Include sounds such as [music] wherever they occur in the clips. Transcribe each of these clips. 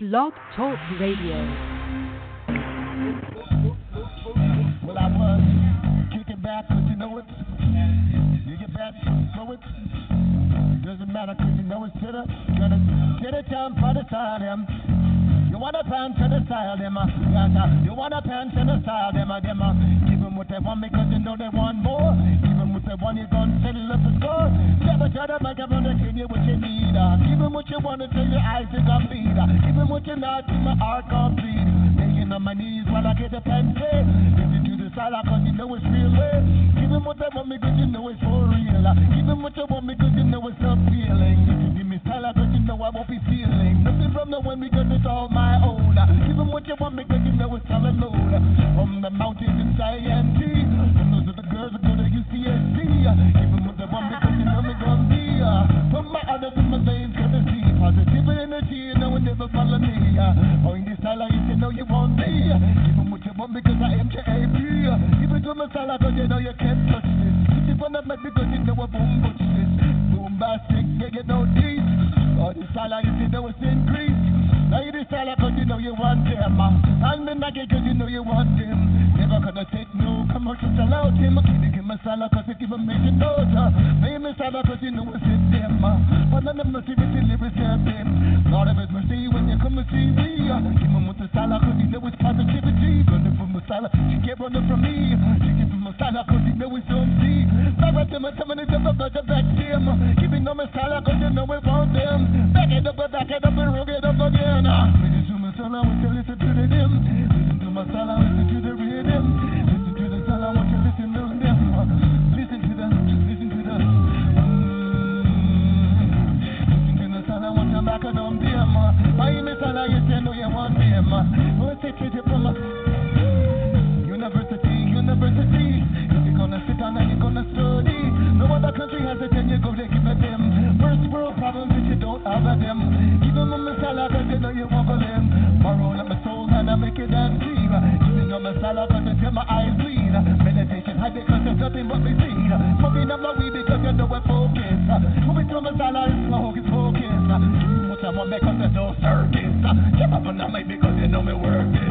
Blog Talk Radio. Well, I was kicking back, you know it. You get back, know it. Doesn't matter, cause you know it's to the, You wanna pan to the side, them. You wanna pan to the side, them, them. Give them what they want because you know they want more. Give them what they want, you gonna settle up the score. Never try to make them give you what you need. Give them what you want until your eyes gonna bleed. uh, Give them what you not, my heart complete. Begging on my knees while I get the pen paid. Listen to the silence cause you know it's real way. Give them what they want because you know it's for real. Give them what you want because you know it's not feeling. Know I won't be feeling. Nothing from the one because it's all my own. Give what you want because you know it's all alone. From the mountains in Cheyenne And those the girls that go to UCSD. Give them what they want because you know me gonna be. From my honor to my veins gonna see positive energy. You know it never follow me. Point this silence if you know you want me. Give what you want because I am uh, Give it to my silence cause you know you can't touch this. Put it on the mic because you know I boom butch this. Bombastic, yeah, you know this. Oh, this silence if you know it's increased. Now you decide cause you know you want them. And me not cause you know you want them. Never gonna take no commercials allowed him. Keep it my salad cause it give a major note. uh, Pay me salad cause you know it's in them. But none of see it lyrics have them. Lord of his mercy when you come and see me. uh, Give him with the salad cause you know it's positivity. Running from my salad, she can't run from me. She give him my salad cause you know it's. At them never back them. Keeping on cause you know we them. Back it up, back it up and it up again. uh. Listen to my salad, want you listen to the them. Listen to my salad, listen to the rhythm. Listen to the salad, want you listen to them. Listen to the, listen to the. Mm. Listen to the salad, want you back up them. Buy me you say no you want them. What's it to the from and you're gonna study, no other country has it, and you go to give it them. First world problems if you don't have a them. Give them a masala cause you know you want them. Borrow my soul and I make it dance deep. Give me no masala cause I my eyes bleed. Meditation high because there's nothing but me see. Smoking up my weed because you know we're focused. Moving to masala is my hocus pocus. What I want because there's no circus. Keep up on mic because you know me work.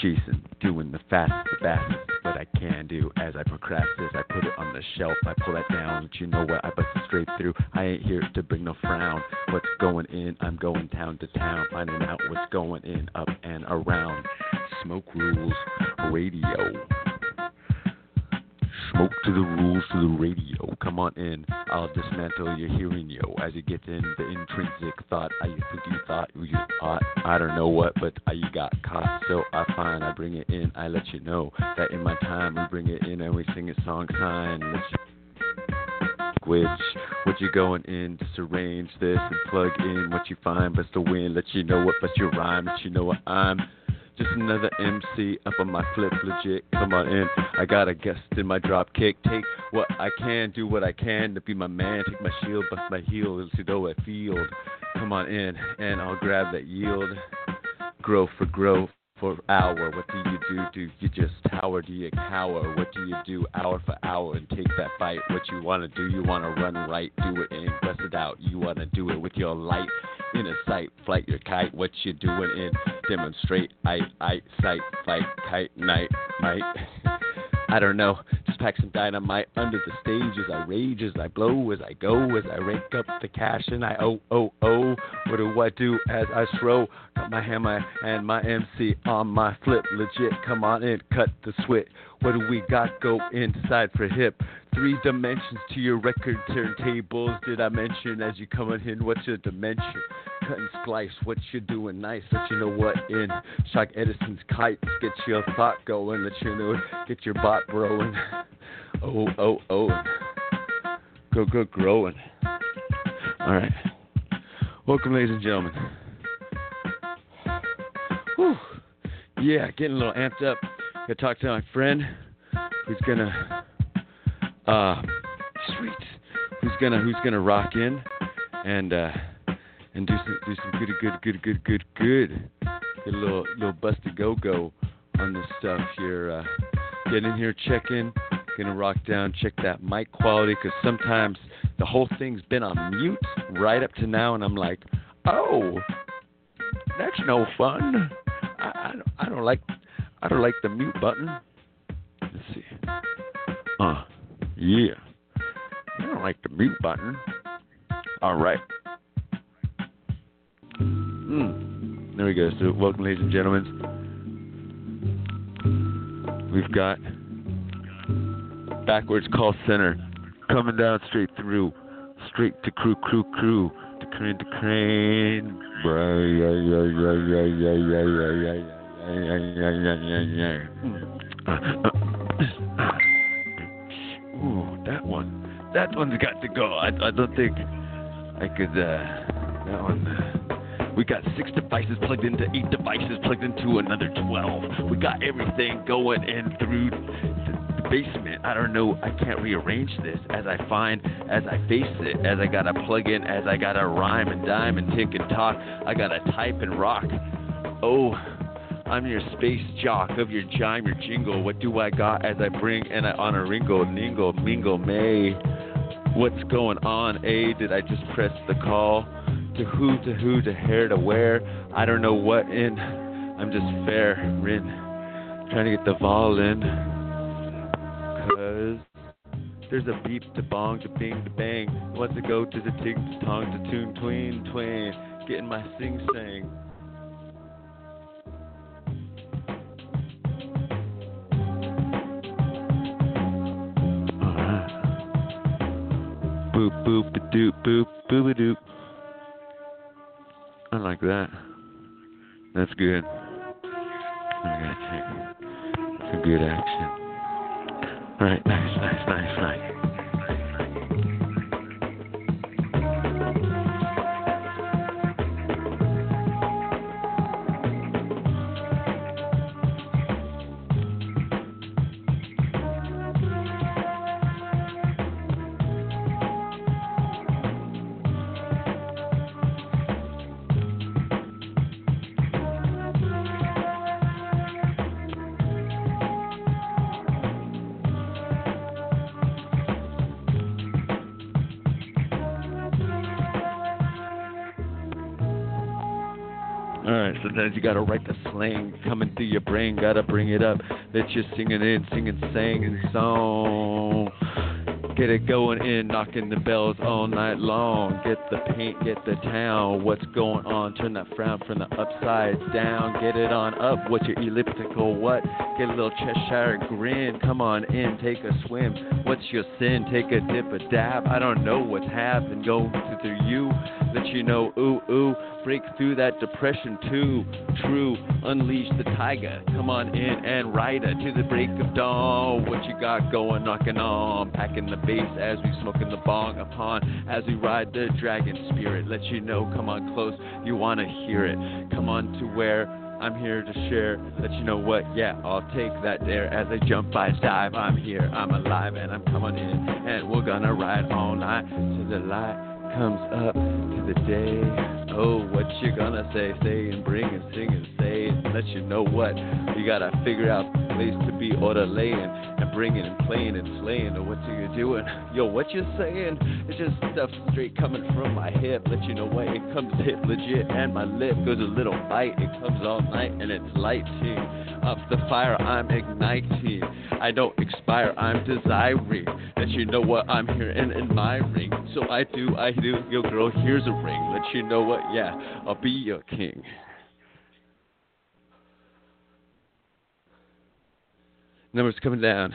Jason, doing the fastest, the fastest. What I can do as I procrastinate, I put it on the shelf. I pull that down, but you know what? I bust it straight through. I ain't here to bring no frown. What's going in? I'm going town to town, finding out what's going in, up and around. Smoke rules, radio. Smoke to the rules to the radio. Come on in. I'll dismantle your hearing, yo. As you get in the intrinsic thought, I think you thought you ought. I don't know what, but I, you got caught. So I find I bring it in. I let you know that in my time we bring it in and we sing a song sign. Which what you going in disarrange this and plug in what you find bust the wind let you know what bust your rhyme let you know what I'm just another MC up on my flip legit come on in I got a guest in my drop kick take what I can do what I can to be my man take my shield bust my heels to know I field come on in and I'll grab that yield grow for growth for hour. What do you do? Do you just tower? Do you cower? What do you do hour for hour and take that bite? What you want to do? You want to run right, do it and bust it out. You want to do it with your light in a sight, flight your kite. What you doing in? Demonstrate, I, I, sight, fight, kite, night, might. [laughs] I don't know. Just pack some dynamite under the stage as I rage, as I blow, as I go, as I rake up the cash and I oh oh oh. What do I do as I throw? Got my hammer and my MC on my flip. Legit, come on in, cut the switch. What do we got? Go inside for hip. Three dimensions to your record turntables. Did I mention as you coming in? What's your dimension? Cut and splice. What you doing? Nice. Let you know what in. Shock Edison's kites. Get your thought going. Let you know. Get your bot growing. Oh oh oh. Go go growing. All right. Welcome, ladies and gentlemen. Whew. Yeah, getting a little amped up. Gonna talk to my friend who's gonna uh sweet who's gonna who's gonna rock in and uh and do some do some good good good good good good. Get a little little busty go go on this stuff here uh get in here check in gonna rock down check that mic quality because sometimes the whole thing's been on mute right up to now and i'm like oh that's no fun. I, I, don't, I don't like I don't like the mute button. Let's see. Uh, yeah. I don't like the mute button. All right. Hmm. There we go. So, welcome, ladies and gentlemen. We've got backwards call center coming down straight through, straight to crew, crew, crew, to crane, to crane. Yeah, yeah, yeah, yeah, yeah, yeah, yeah, yeah. Ooh, that one. That one's got to go. I, I don't think I could. Uh, that one. We got six devices plugged into eight devices plugged into another 12. We got everything going in through the basement. I don't know. I can't rearrange this as I find, as I face it, as I gotta plug in, as I gotta rhyme and dime and tick and talk. I gotta type and rock. Oh, I'm your space jock of your chime, your jingle. What do I got as I bring and I honor Ringo, Ningo, Mingo, May? What's going on? A, did I just press the call? To who, to who, to hair, to where? I don't know what in. I'm just fair, Rin. Trying to get the vol in. Cause there's a beep to bong to bing to bang. Wants to go to the ting to tong to tune tween tween. getting my sing sang. Boop a doop boop boop a doop. I like that. That's good. Take some good action. Alright, nice, nice, nice, nice. Gotta write the slang coming through your brain, gotta bring it up. That you're singing in, singing, singing song. Get it going in, knocking the bells all night long. Get the paint, get the town. What's going on? Turn that frown from the upside down. Get it on up. What's your elliptical? What? Get a little Cheshire grin. Come on in, take a swim. What's your sin? Take a dip, a dab. I don't know what's happened. Go through you. Let you know, ooh, ooh. Break through that depression too. True. Unleash the tiger. Come on in and ride it to the break of dawn. What you got going, knocking on? Packing the bass as we smoking the bong upon. As we ride the dragon spirit. Let you know, come on close. You wanna hear it. Come on to where I'm here to share. Let you know what, yeah, I'll take that dare as I jump, I dive. I'm here, I'm alive, and I'm coming in. And we're gonna ride all night till the light comes up to the day. Oh, what you gonna say? Say and bring and sing and say and let you know what. You gotta figure out place to be order laying and bringing and playing and slaying. Or what you doing? Yo, what you saying? It's just stuff straight coming from my hip. Let you know what it comes [laughs] hip legit. And my lip goes a little bite. It comes all night and it's lighting up the fire. I'm igniting. I don't expire. I'm desiring that you know what I'm here and admiring. So I do, I do. Yo, girl, here's a ring. Let you know what, yeah, I'll be your king. Numbers coming down.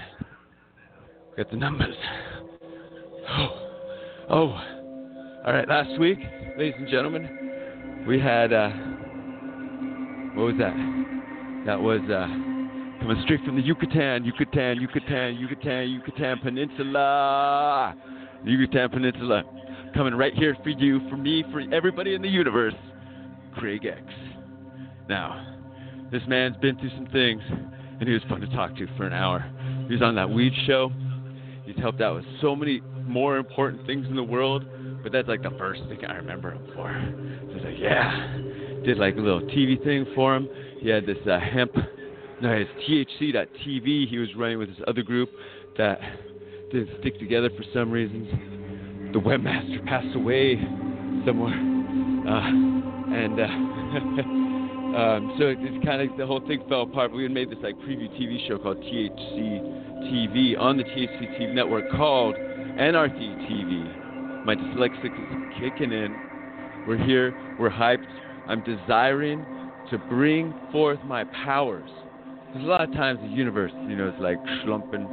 Got the numbers. Oh, oh. All right. Last week, ladies and gentlemen, we had uh, what was that? That was uh, coming straight from the Yucatan, Yucatan, Yucatan, Yucatan, Yucatan Peninsula, Yucatan Peninsula, coming right here for you, for me, for everybody in the universe. Craig X. Now, this man's been through some things, and he was fun to talk to for an hour. He was on that weed show. He's helped out with so many more important things in the world, but that's like the first thing I remember him for. So I was like, yeah. Did like a little TV thing for him. He had this uh, hemp, no, his THC.TV he was running with this other group that didn't stick together for some reasons. The webmaster passed away somewhere. Uh, and uh, [laughs] um, so it, it's kind of the whole thing fell apart. We had made this like preview TV show called THC TV on the THC TV network called Anarchy TV. My dyslexic is kicking in. We're here. We're hyped. I'm desiring to bring forth my powers. Because a lot of times the universe, you know, it's like slumping,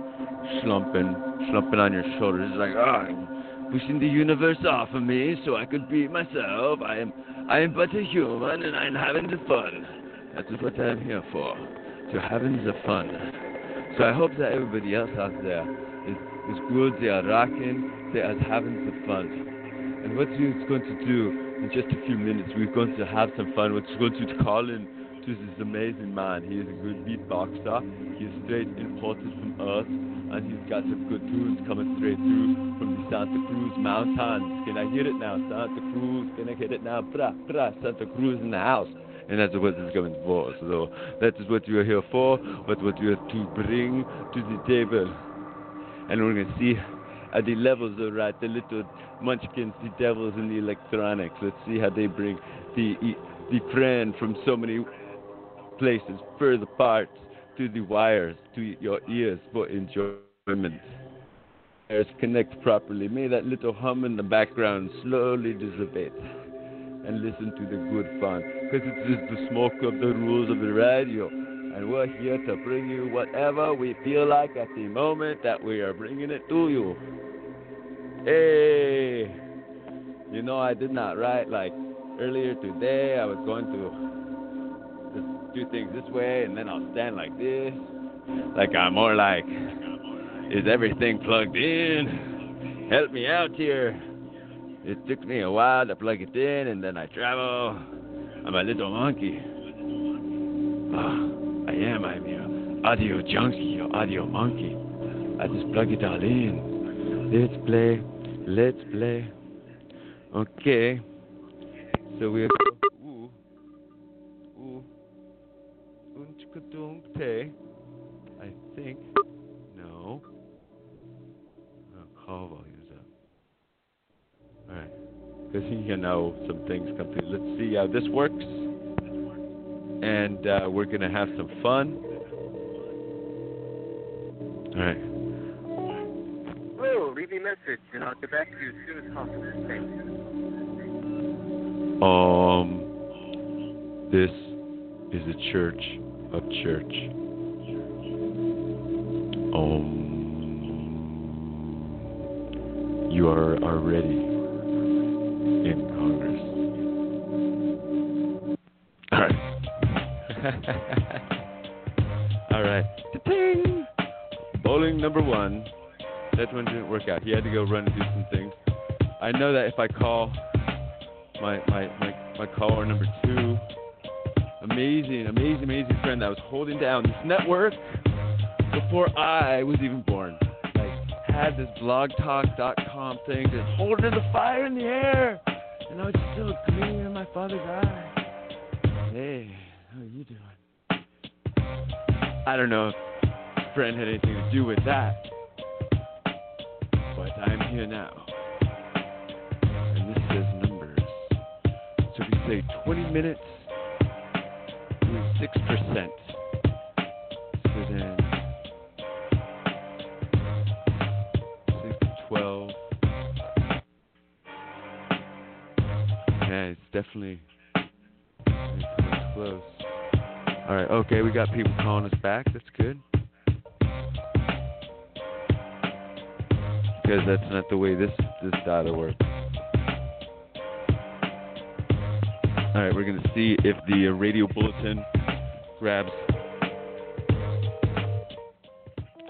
slumping, slumping on your shoulders. It's like, ah, oh, pushing the universe off of me so I could be myself. I am, I am but a human, and I'm having the fun. That is what I'm here for, to having the fun. So I hope that everybody else out there is, is good. They are rocking. They are having the fun. And what we're going to do in just a few minutes, we're going to have some fun. We're going to call in to this amazing man. He is a good beatboxer. He's straight imported from Earth, and he's got some good tunes coming straight through from the Santa Cruz Mountains. Can I hear it now? Santa Cruz, can I hear it now? Bra, bra, Santa Cruz in the house. And that's what it's going for. So that is what you're here for, what what you're to bring to the table. And we're going to see at the levels are right, the little munchkins, the devils in the electronics. Let's see how they bring the the trend from so many places further apart to the wires, to your ears for enjoyment. Wires connect properly. May that little hum in the background slowly dissipate. and listen to the good fun. Because it's just the smoke of the rules of the radio. And we're here to bring you whatever we feel like at the moment that we are bringing it to you. Hey! You know, I did not write like earlier today. I was going to do things this way and then I'll stand like this. Like I'm more like, is everything plugged in? Help me out here. It took me a while to plug it in and then I travel. I'm a little monkey. Oh, I am. I'm your audio junkie, your audio monkey. I just plug it all in. Let's play. Let's play. Okay. So we Unchkadunk I think. No. Oh, call volume's up. Alright. Because you know some things come through. Let's see how this works. And uh, we're going to have some fun. Alright. Hello, leave me a message and I'll get back to you as soon as possible. Thanks. Um, this is a church of church. Um, you are already in Congress. All right. [laughs] All right. Ta-ting! Bowling number one. That one didn't work out. He had to go run and do some things. I know that if I call my my my, my caller number two, amazing, amazing, amazing friend that was holding down this network before I was even born. Like had this blogtalk.com thing, just holding the fire in the air, and I was still gleaming in my father's eye. Hey, how are you doing? I don't know if friend had anything to do with that, but I'm here now. And this says numbers. So if we say 20 minutes 6%. So then 6 12. Yeah, it's definitely it's close. All right, okay, we got people calling us back. That's good. Because that's not the way this this data works. All right, we're gonna see if the radio bulletin grabs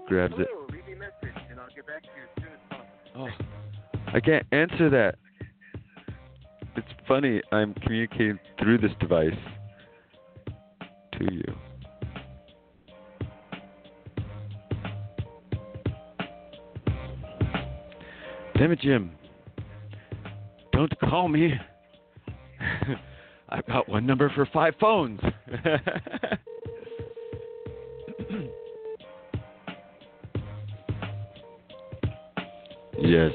grabs it. Oh, I can't answer that. It's funny. I'm communicating through this device to you. Damn it, Jim. Don't call me. [laughs] I've got one number for five phones. [laughs] yes.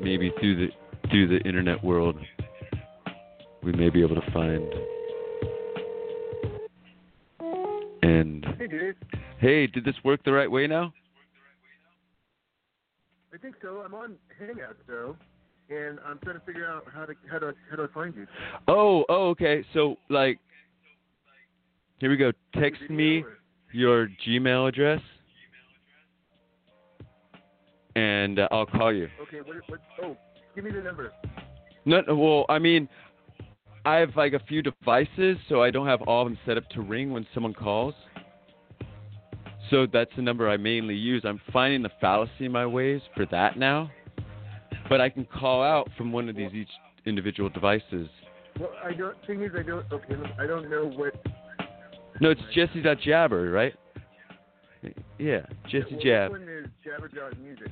Maybe through the through the internet world we may be able to find and Hey, dude. hey, did this work the right way now? I think so. I'm on Hangouts though, and I'm trying to figure out how to how do I, how do I find you? Oh, oh, okay. So like here we go. Text me your Gmail address and uh, I'll call you. Okay. What? What? Oh, give me the number. No, no, well, I mean, I have like a few devices, so I don't have all of them set up to ring when someone calls. So that's the number I mainly use. I'm finding the fallacy in my ways for that now, but I can call out from one of these each individual devices. Well, I don't. Thing is, I don't. Okay, I don't know what. No, it's Jesse.jabber, right? Yeah, Jesse well, Jab. This one is Music.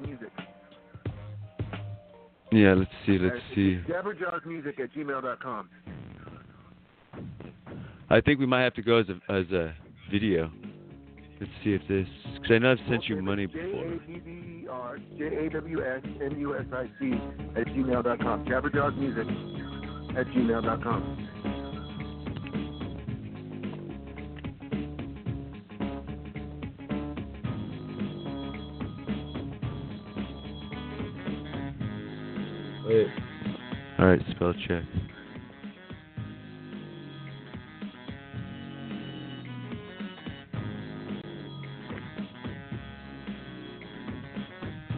Music. Yeah, let's see, let's see. Jabberjaws Music at gmail.com. I think we might have to go as a as a video. Let's see if this, because I know I've sent you money before. J-A-W-S-M-U-S-I-C at gmail.com. Jabberjaws Music at gmail.com. Wait. All right, spell check.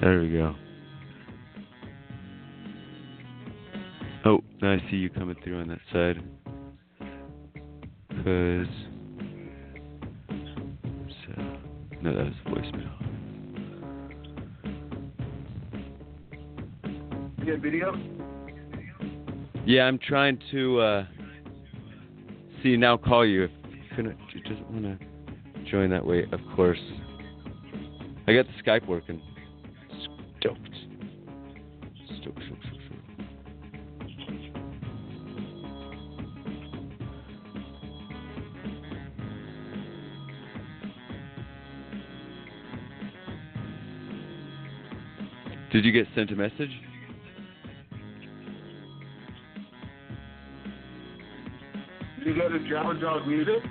There we go. Oh, now I see you coming through on that side. Cause so, no, that was voicemail. You get video? Yeah, I'm trying to uh see now. Call you if you couldn't. You just want to join that way, of course. I got the Skype working. Stoked. Stoked, stoked, stoked, stoked. Did you get sent a message? To Java Dog Music?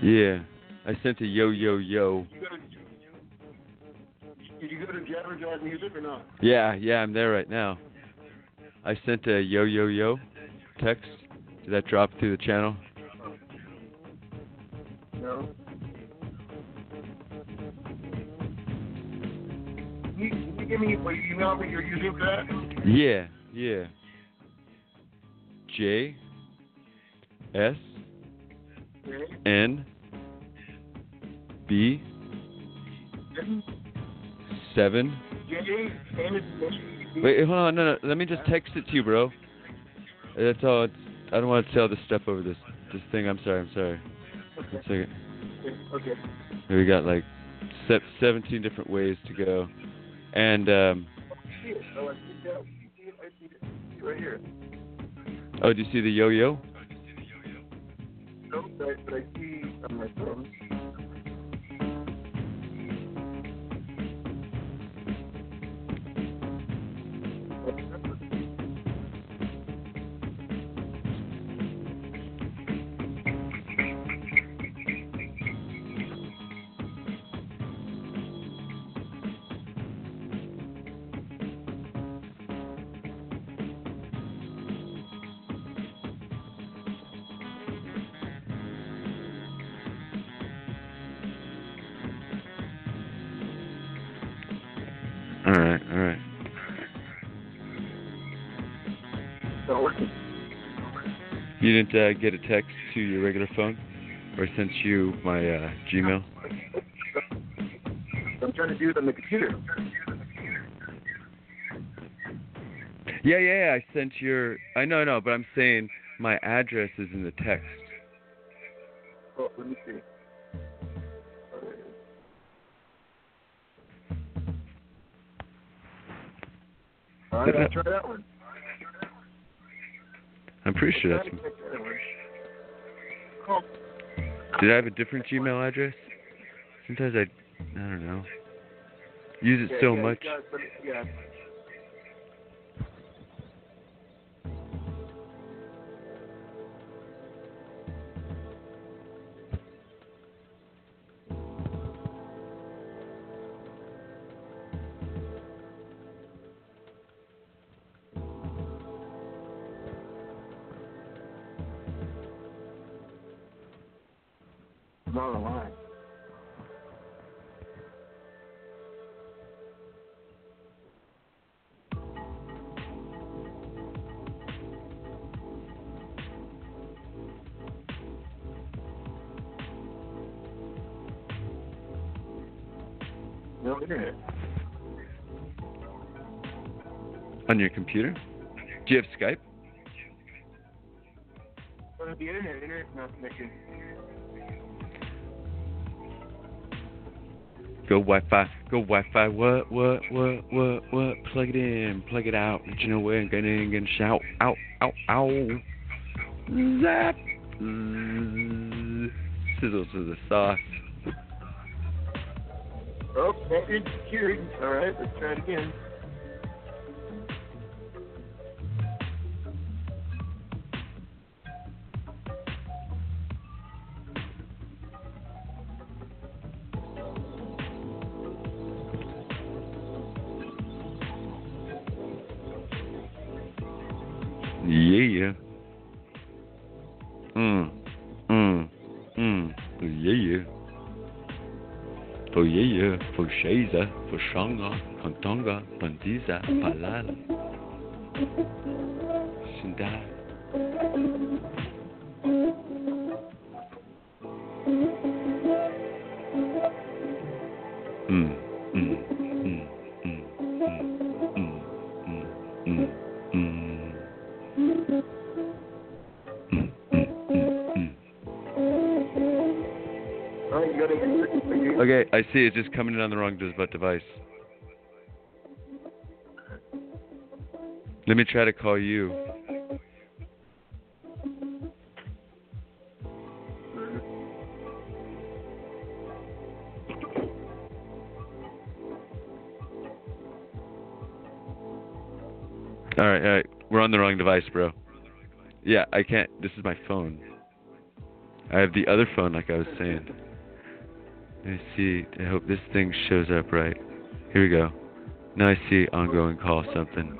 Yeah. I sent a yo yo yo. To, did you go to Jabber Dog Music or not? Yeah, yeah, I'm there right now. I sent a yo yo yo text. Did that drop through the channel? No. Can you, can you give me what you email me you're using for that? Yeah, yeah. J S Okay. N B seven. J Wait, hold on, no, no. Let me just text it to you, bro. That's all. It's, I don't want to say all this stuff over this this thing. I'm sorry. I'm sorry. One second. Okay. We got like 17 different ways to go, and um. Oh, oh, do you see the yo-yo? No, but I, You didn't uh, get a text to your regular phone, or sent you my uh, Gmail? I'm trying to do it on the computer. Yeah, yeah, yeah. I sent your. I know, no, but I'm saying my address is in the text. Oh, let me see. All right, I'll try that one. I'm pretty sure that's. Did I have a different Gmail address? Sometimes I, I don't know. Use it yeah, so yeah, much. you got- but- Yeah. Your computer? Do you have Skype? Well, the internet, internet's not connected. Go Wi-Fi, go Wi-Fi. What, what, what, what, what? Plug it in, plug it out. But you know where? Get in and shout, ow, ow, ow. Zap. Sizzle to the sauce. Oh, that is secured. All right, let's try it again. Fushongo, Kontongo, Pandisa, Palal, da see. It's just coming in on the wrong device. Let me try to call you. All right, all right. We're on the wrong device, bro. Yeah, I can't. This is my phone. I have the other phone, like I was saying. Let me see. I hope this thing shows up right. Here we go. Now I see ongoing call something.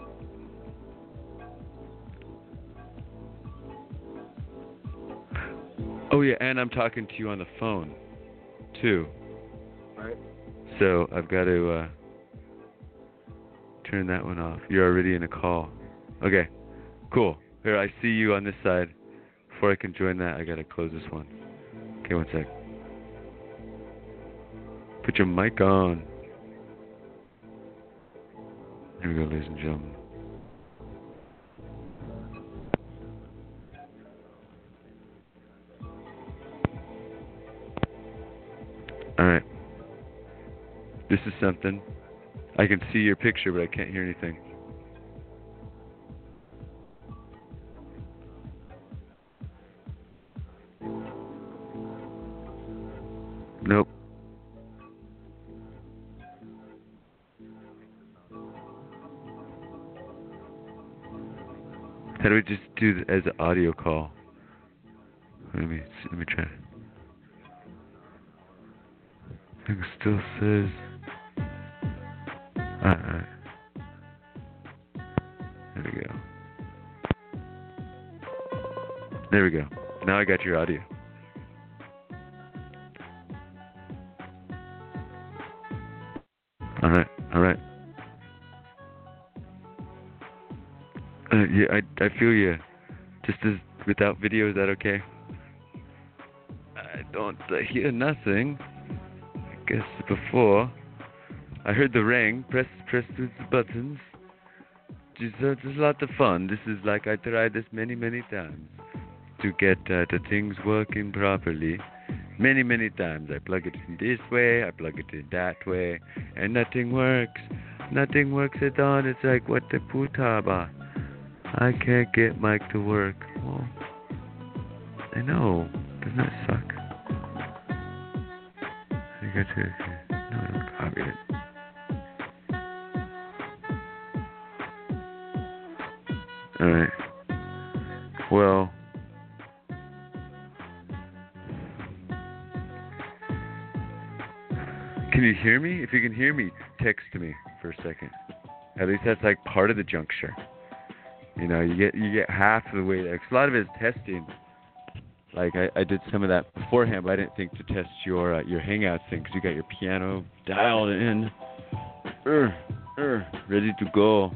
Oh yeah, and I'm talking to you on the phone, too. Right. So I've got to uh, turn that one off. You're already in a call. Okay, cool. Here, I see you on this side. Before I can join that, I gotta close this one. Okay, one sec. Put your mic on. Here we go, ladies and gentlemen. Alright. This is something. I can see your picture, but I can't hear anything. Do it as an audio call? Let me let me try. It still says. Alright. There we go. There we go. Now I got your audio. Without video, is that okay? I don't hear nothing. I guess before I heard the ring. Press press the buttons. Just uh, it's a lot of fun. This is like I tried this many many times to get uh, the things working properly. Many, many times. I plug it in this way, I plug it in that way, and nothing works. Nothing works at all. It's like, what the putaba? I can't get Mike to work. Well, I know. Doesn't that suck? I got to. No, I don't copy it. Alright. Well. Can you hear me? If you can hear me, text me for a second. At least that's like part of the juncture. You know, you get you get half of the way there. 'Cause a lot of it is testing. Like I, I did some of that beforehand, but I didn't think to test your uh, your Hangout thing 'cause you got your piano dialed in, er, er, ready to go.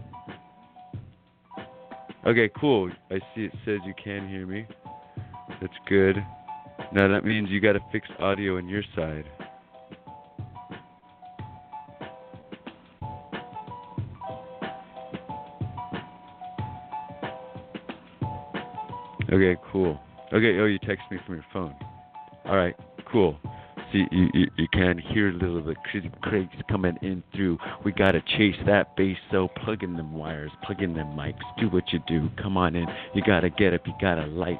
Okay, cool. I see it says you can hear me. That's good. Now that means you got to fix audio on your side. Okay, cool. Okay, oh, you text me from your phone. All right, cool. See, you, you, you can hear a little bit. Craig's coming in through. We gotta chase that bass, so plug in them wires, plug in them mics. Do what you do. Come on in. You gotta get up. You gotta light.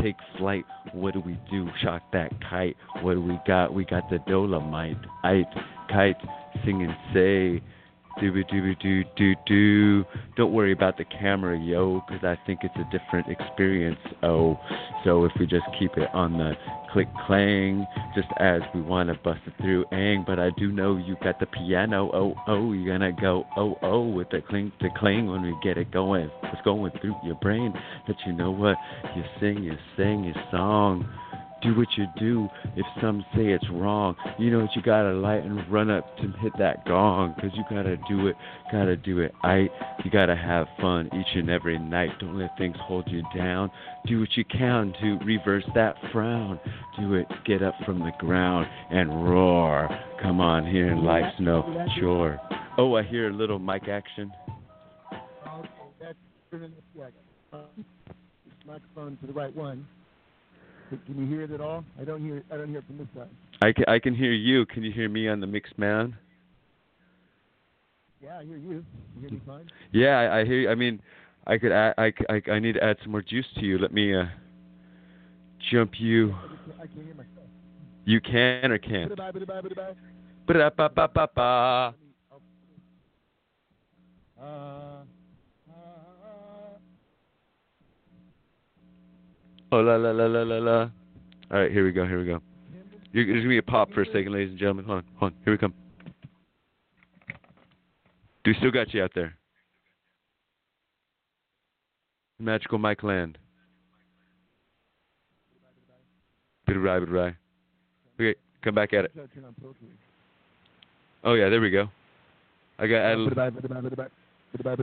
Take flight. What do we do? Shock that kite. What do we got? We got the Dolomite. Ite, kite, sing and say. Dooby dooby doo doo doo. Don't worry about the camera, yo, 'cause I think it's a different experience. Oh, so if we just keep it on the click clang, just as we wanna bust it through, ang. But I do know you got the piano. Oh oh, you're gonna go oh oh with the clink to clang when we get it going. It's going through your brain. That you know what you sing, you sing your song do what you do if some say it's wrong. You know what you gotta light and run up to hit that gong, cause you gotta do it, gotta do it. I, you gotta have fun each and every night. Don't let things hold you down. Do what you can to reverse that frown. Do it, get up from the ground and roar. Come on here, life's no chore. Oh, I hear a little mic action. Okay, that's uh, microphone to the right one. Can- you hear it at all? I don't hear. I don't hear it from this side. I can, I can hear you. Can you hear me on the mixed man? Yeah, I hear you. You hear me fine? Yeah, I, I hear. You. I mean, I could. Add, I, I, I need to add some more juice to you. Let me uh, jump you. I can't, hear myself. You can or can't. Bye, bye, bye. Ba-da-ba-ba-ba-ba. Uh, Oh la la la la la la. All right, here we go. Here we go. You're, there's gonna be a pop for a second, ladies and gentlemen. Hold on, hold on. Here we come. Do we still got you out there? Magical Mike Land. Bye bye. Okay, come back at it. Oh yeah, there we go. I got add a little. Bye, bye,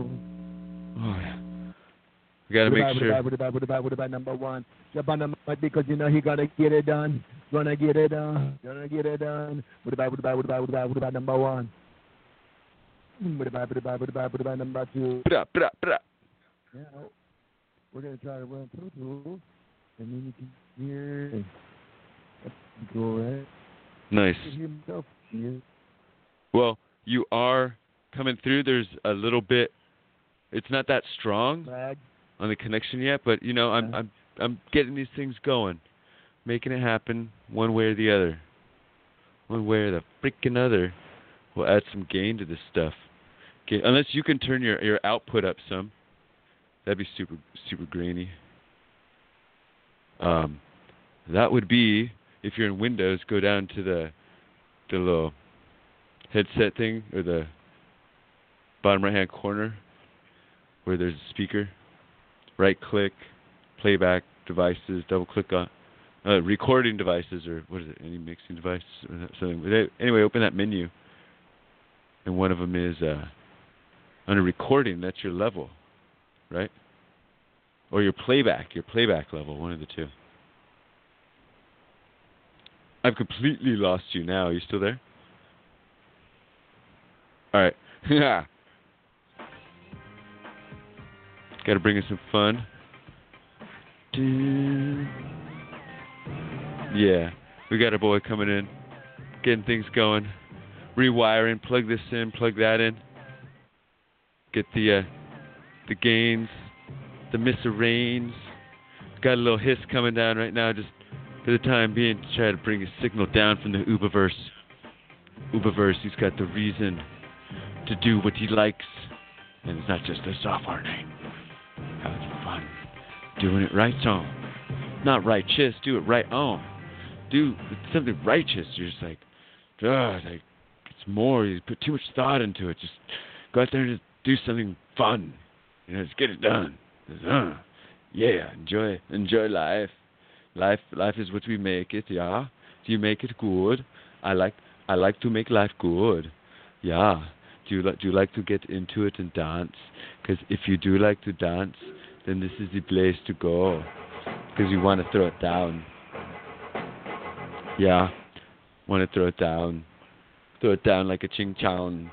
bye, Oh yeah. We gotta make sure. Number one. Jump on the mic because you know he gonna get it done. Gonna get it done. Gonna get it done. Bye, bye, bye, bye, bye, bye, bye, number one. Bye, bye, bye, bye, bye, bye, number two. Bra, bra, bra. Now, we're going to try to run Pro Tools, and then you can hear. Go right. Nice. I can hear myself. Yeah. Well, you are coming through. There's a little bit. It's not that strong on the connection yet, but you know, I'm Yeah. I'm I'm getting these things going, making it happen one way or the other. One way or the freaking other. We'll add some gain to this stuff. Okay, unless you can turn your your output up some. That'd be super super grainy. Um, that would be if you're in Windows, go down to the the little headset thing or the bottom right hand corner where there's a speaker. Right click, playback devices, double click on uh, recording devices or what is it? Any mixing device or something. Anyway, open that menu, and one of them is uh, under recording. That's your level, right? Or your playback, your playback level, one of the two. I've completely lost you now. Are you still there? All right. [laughs] Got to bring in some fun. Yeah, we got a boy coming in, getting things going, rewiring. Plug this in, plug that in. Get the uh, the gains, the misarrange. Got a little hiss coming down right now, just for the time being, to try to bring a signal down from the Uberverse. Uberverse, he's got the reason to do what he likes, and it's not just a software name. Doing it right on, not righteous. Do it right on. Do something righteous. You're just like, ugh, like it's more. You put too much thought into it. Just go out there and just do something fun. You know, just get it done. Just, uh, yeah, enjoy, enjoy life. Life, life is what we make it. Yeah, do you make it good? I like, I like to make life good. Yeah. Do you like do you like to get into it and dance? Because if you do like to dance, then this is the place to go. Because you want to throw it down. Yeah, want to throw it down. Throw it down like a ching chong.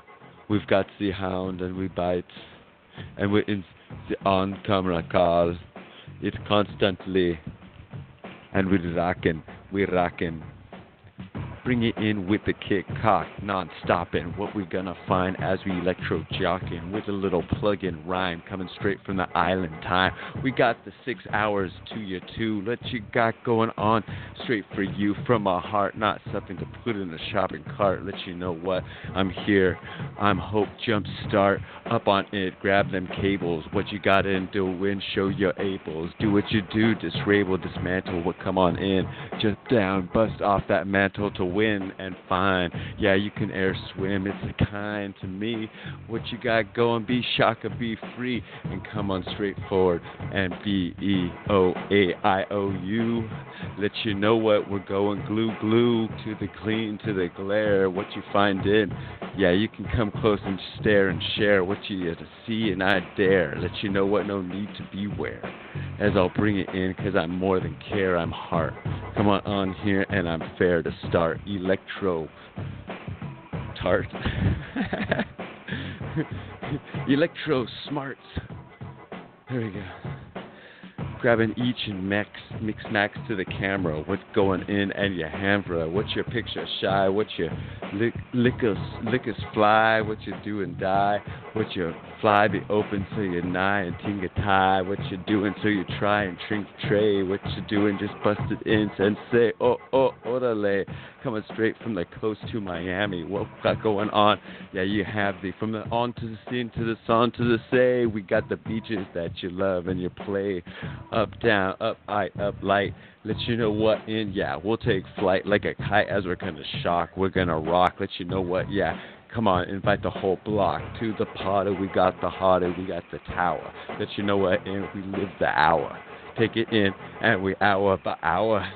We've got the hound and we bite, and we're in the on camera call. It's constantly, and we're rocking, we're rocking. Bring it in with the kick cock, non stopping. What we're gonna find as we electro jocking with a little plug in rhyme coming straight from the island time. We got the six hours to you too. Let you got going on straight for you from my heart, not something to put in a shopping cart. Let you know what I'm here. I'm Hope jump start Up on it, grab them cables. What you got in, do win, show your ables. Do what you do, disable, dismantle what come on in. Jump down, bust off that mantle to win and find. Yeah, you can air swim, it's a kind to me. What you got going, be shaka, be free, and come on straight forward and B E O A I O U. Let you know what we're going glue, glue to the clean, to the glare. What you find in, yeah, you can come close and stare and share what you see, and I dare let you know what no need to beware. As I'll bring it in, cause I'm more than care, I'm heart. Come on on here, and I'm fair to start. Electro tart. [laughs] Electro smarts. There we go. Grabbing each and mix, mix max to the camera. What's going in and your hammer? What's your picture shy? What's your lick, lick us, lick us fly? What you do and die? What your fly be open so you nigh and tinga tie? What you doing so you try and drink tray? What you doing just busted in and say oh oh, oh orale? Coming straight from the coast to Miami. What got going on? Yeah, you have the from the on to the scene to the song to the say. We got the beaches that you love and you play. Up down, up I up light. Let you know what in. Yeah, we'll take flight like a kite as we're gonna shock. We're gonna rock. Let you know what. Yeah. Come on, invite the whole block to the party. We got the hardy, we got the tower. Let you know what in. We live the hour. Take it in, and we hour by hour.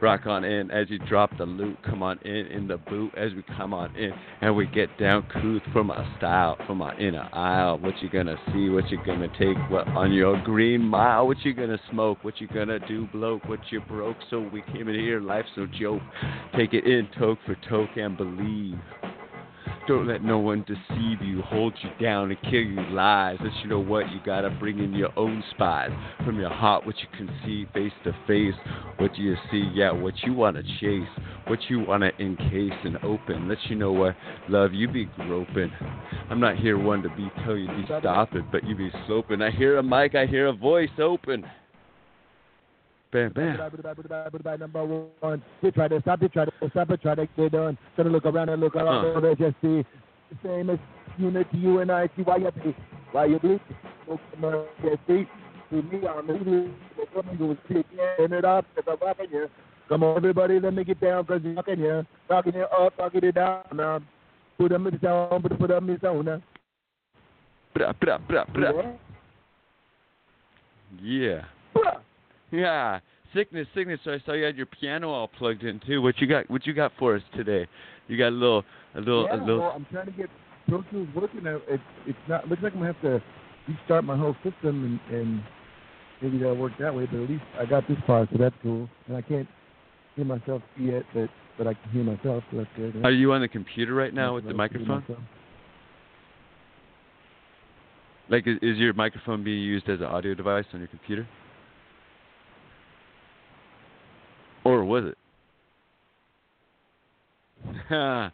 Rock on in as you drop the loot. Come on in in the boot as we come on in and we get down couth from our style, from our inner aisle. What you gonna see? What you gonna take? What on your green mile? What you gonna smoke? What you gonna do, bloke? What you broke? So we came in here, life's no joke. Take it in, toke for toke, and believe. Don't let no one deceive you, hold you down, and kill you lies. Let you know what you gotta bring in your own spies. From your heart, what you can see face to face. What do you see? Yeah, what you wanna chase. What you wanna encase and open. Let you know what love you be groping. I'm not here one to be tell you to stop it, but you be sloping. I hear a mic, I hear a voice open. Bam, bam. Number one. They try to stop it, try to stop it, try to get done. Try to look around and look around. Uh. They just see same as unity, you and I see why you be. Why you be? Just see. To me, I'm moving. You turn it up. If I'm rocking you. Come on, everybody, let me get down because you're rocking you. Rocking it up, rocking it down. Now, put them in the sound, put, put them in the sound. Now. Bra, bra, bra, bra. Yeah. Yeah. Yeah. Sickness, sickness. So I saw you had your piano all plugged in too. What you got? What you got for us today? You got a little, a little, yeah, a little. well, I'm trying to get Pro Tools working. It, it's not. Looks like I'm gonna have to restart my whole system, and, and maybe that'll work that way. But at least I got this far, so that's cool. And I can't hear myself yet, but but I can hear myself, so that's good. Are you on the computer right now with the microphone? Like, is, is your microphone being used as an audio device on your computer? Or was it? [laughs]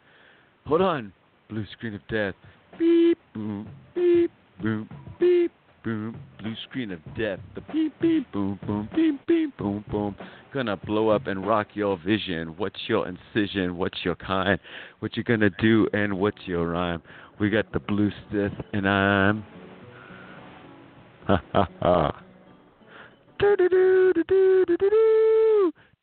Hold on. Blue screen of death. Beep, boom, beep, boom, beep, boom. Blue screen of death. The beep, beep, boom, boom, beep, beep, boom, boom. Gonna blow up and rock your vision. What's your incision? What's your kind? What you gonna do and what's your rhyme? We got the blue stiff and I'm. [laughs] Ha ha ha. Do do do do do do do do.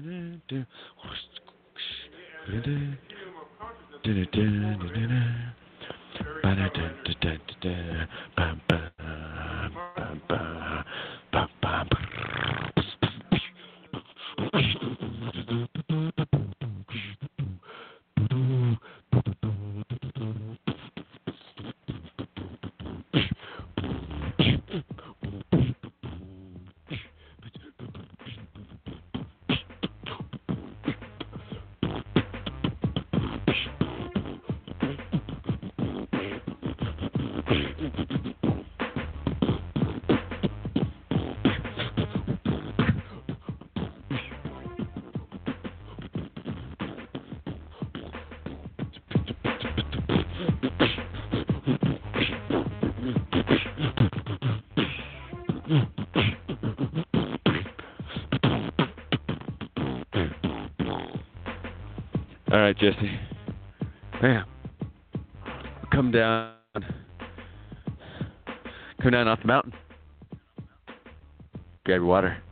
da, da, da, da, da, Jesse. Bam. Come down. Come down off the mountain. Grab your water.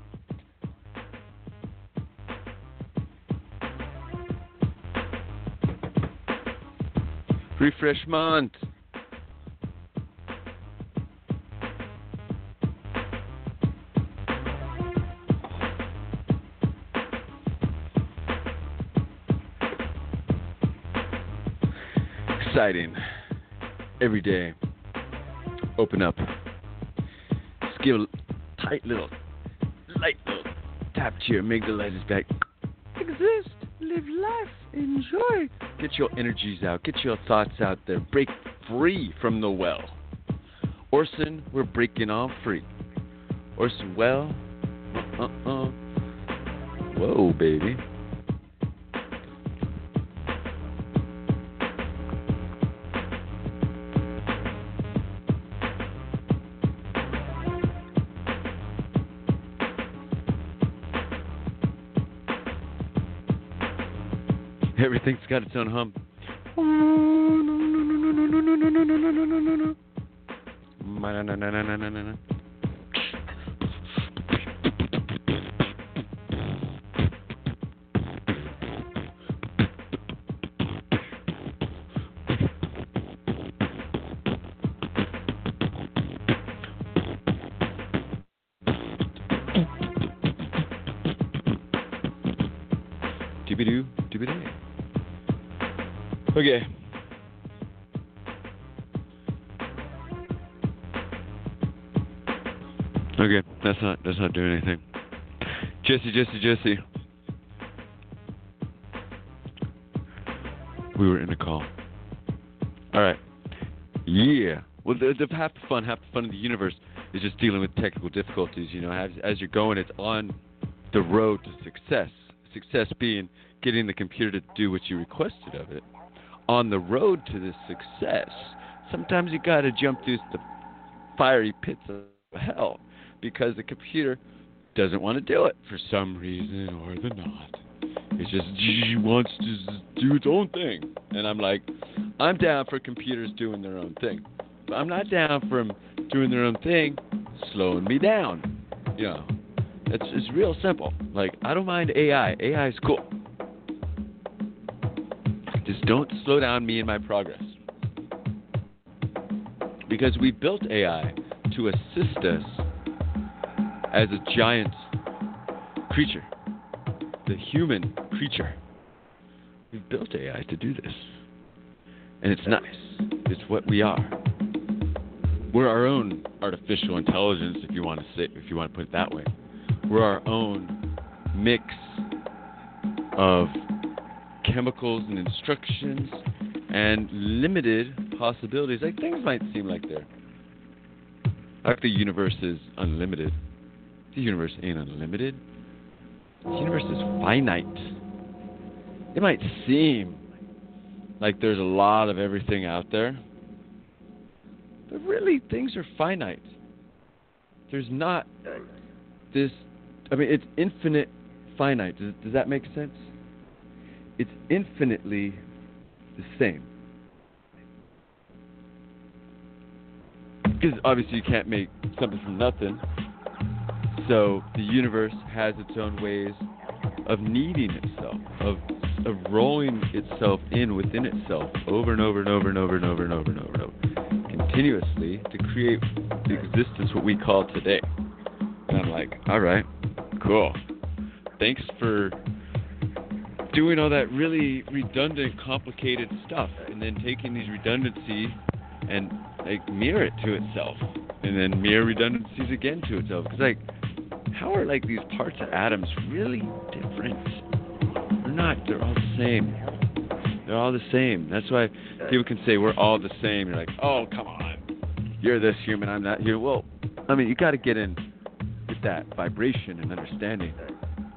Refreshment. Every day. Open up. Just give a tight little, light little tap to your amygdala back. Exist. Live life. Enjoy. Get your energies out. Get your thoughts out there. Break free from the well. Orson, we're breaking all free. Orson, well, uh uh. Whoa, baby. Everything's got its own hum. That's not that's not doing anything. Jesse, Jesse, Jesse. We were in a call. All right. Yeah. Well, the, the half the fun, half the fun of the universe is just dealing with technical difficulties. You know, as as you're going, it's on the road to success. Success being getting the computer to do what you requested of it. On the road to this success, sometimes you got to jump through the fiery pits of hell because the computer doesn't want to do it for some reason or the not. It just wants to do its own thing. And I'm like, I'm down for computers doing their own thing. But I'm not down for them doing their own thing, slowing me down. You know, it's, it's real simple. Like, I don't mind AI. AI is cool. Just don't slow down me in my progress. Because we built AI to assist us as a giant creature, the human creature. We've built AI to do this. And it's nice. It's what we are. We're our own artificial intelligence, if you want to say, if you want to put it that way. We're our own mix of chemicals and instructions and limited possibilities. Like things might seem like they're like the universe is unlimited. The universe ain't unlimited. The universe is finite. It might seem like there's a lot of everything out there, but really things are finite. There's not uh, this. I mean, it's infinite finite. Does, does that make sense? It's infinitely the same. Because obviously you can't make something from nothing. So the universe has its own ways of needing itself, of of rolling itself in within itself over and over and over and over and over and over and over and over, continuously to create the existence what we call today. And I'm like, all right, cool. Thanks for doing all that really redundant, complicated stuff, and then taking these redundancies and like mirror it to itself, and then mirror redundancies again to itself. Because like, how are like these parts of atoms really different? They're not. They're all the same. They're all the same. That's why people can say we're all the same. You're like, oh come on, you're this human, I'm that human. Well, I mean, you got to get in with that vibration and understanding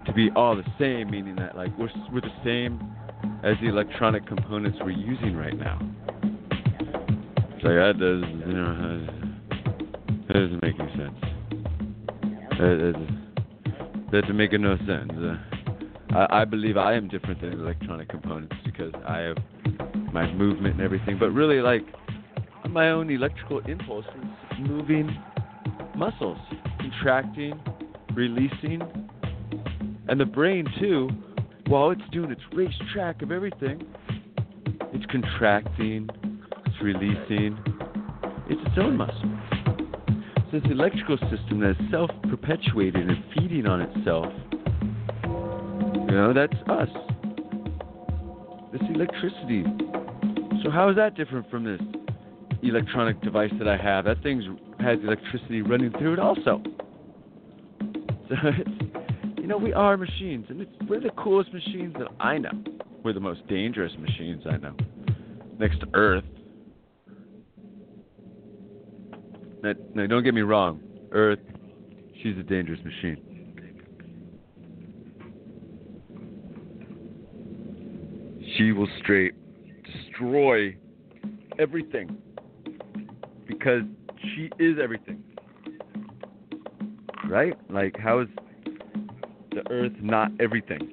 to be all the same, meaning that like we're we're the same as the electronic components we're using right now. It's like that does you know that doesn't make any sense. That, that, that doesn't make no sense. Uh, I, I believe I am different than electronic components because I have my movement and everything. But really, like my own electrical impulses, moving muscles, contracting, releasing, and the brain too. While it's doing its racetrack of everything, it's contracting, it's releasing. It's its own muscle. This electrical system that is self-perpetuating and feeding on itself you know, that's us. This electricity. So how is that different from this electronic device that I have? That thing has electricity running through it also. So you know, we are machines, and we're the coolest machines that I know. We're the most dangerous machines I know, next to Earth. Now, now don't get me wrong, Earth, she's a dangerous machine. she will straight destroy everything because she is everything. Right? Like, how is the earth not everything?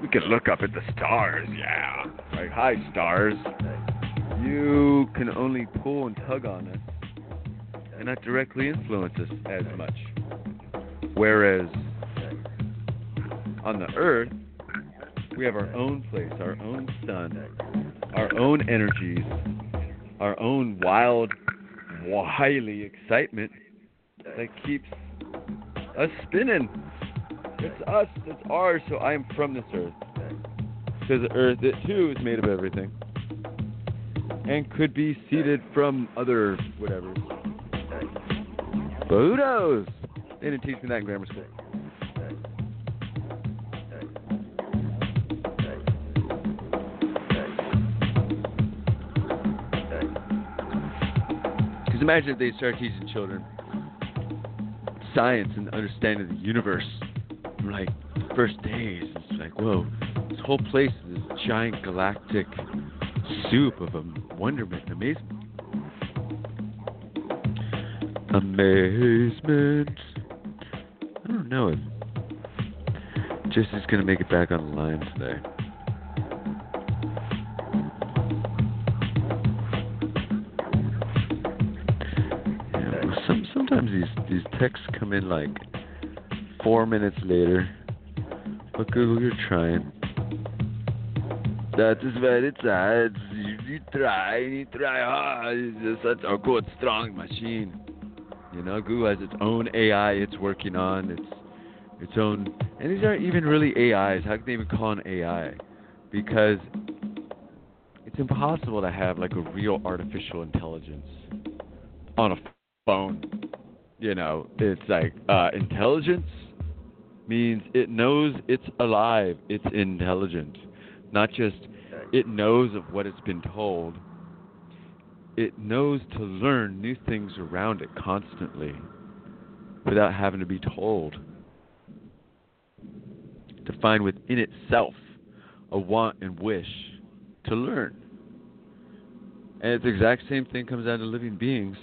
We can look up at the stars, yeah. Like, hi, stars. You can only pull and tug on us and not directly influence us as much. Whereas on the earth, we have our own place, our own sun, our own energies, our own wild, wily excitement that keeps us spinning. It's us, it's ours, so I am from this earth. Because the earth, it too, is made of everything. And could be seeded from other whatever. But who knows? They didn't teach me that in grammar school. Because imagine if they start teaching children science and understanding the universe from like first days. It's like, whoa, this whole place is this giant galactic soup of a wonderment and amazement. Amazement. I don't know if Jesse's gonna make it back on the line today. Sometimes these these texts come in like four minutes later. But Google, you're trying. That is very sad. You, you try, you try hard. It's such a good, strong machine. You know, Google has its own AI it's working on. Its its own, and these aren't even really AIs. How can they even call an AI? Because it's impossible to have like a real artificial intelligence on a phone you know, it's like uh, intelligence means it knows it's alive, it's intelligent, not just it knows of what it's been told. It knows to learn new things around it constantly without having to be told. To find within itself a want and wish to learn. And it's the exact same thing comes down to living beings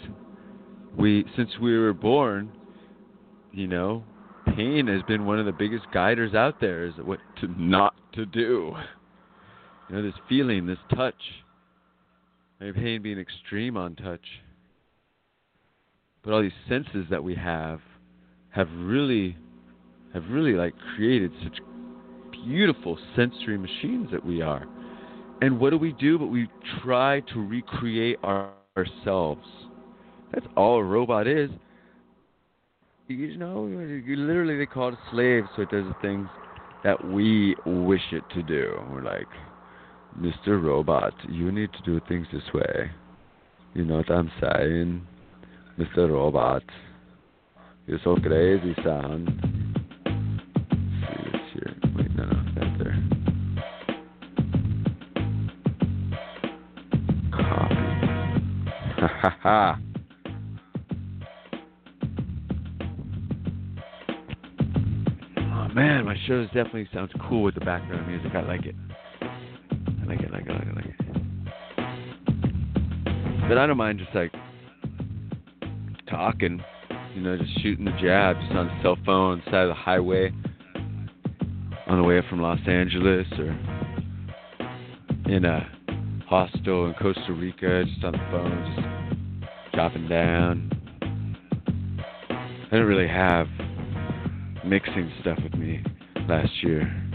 we since we were born, you know, pain has been one of the biggest guiders out there is what to not to do. You know, this feeling, this touch. Pain being extreme on touch. But all these senses that we have have really have really like created such beautiful sensory machines that we are. And what do we do but we try to recreate our, ourselves that's all a robot is. You know, literally they call it a slave, so it does the things that we wish it to do. We're like, Mr. Robot, you need to do things this way. You know what I'm saying? Mr. Robot. You're so crazy, son. No, no, there. Copy. Ha ha ha. man, my shows definitely sounds cool with the background music. I like it. Like it, like it, like it, like it. But I don't mind just like talking, you know, just shooting the jab, just on the cell phone, side of the highway, on the way up from Los Angeles or in a hostel in Costa Rica, just on the phone, just chopping down. I didn't really have mixing stuff with me last year.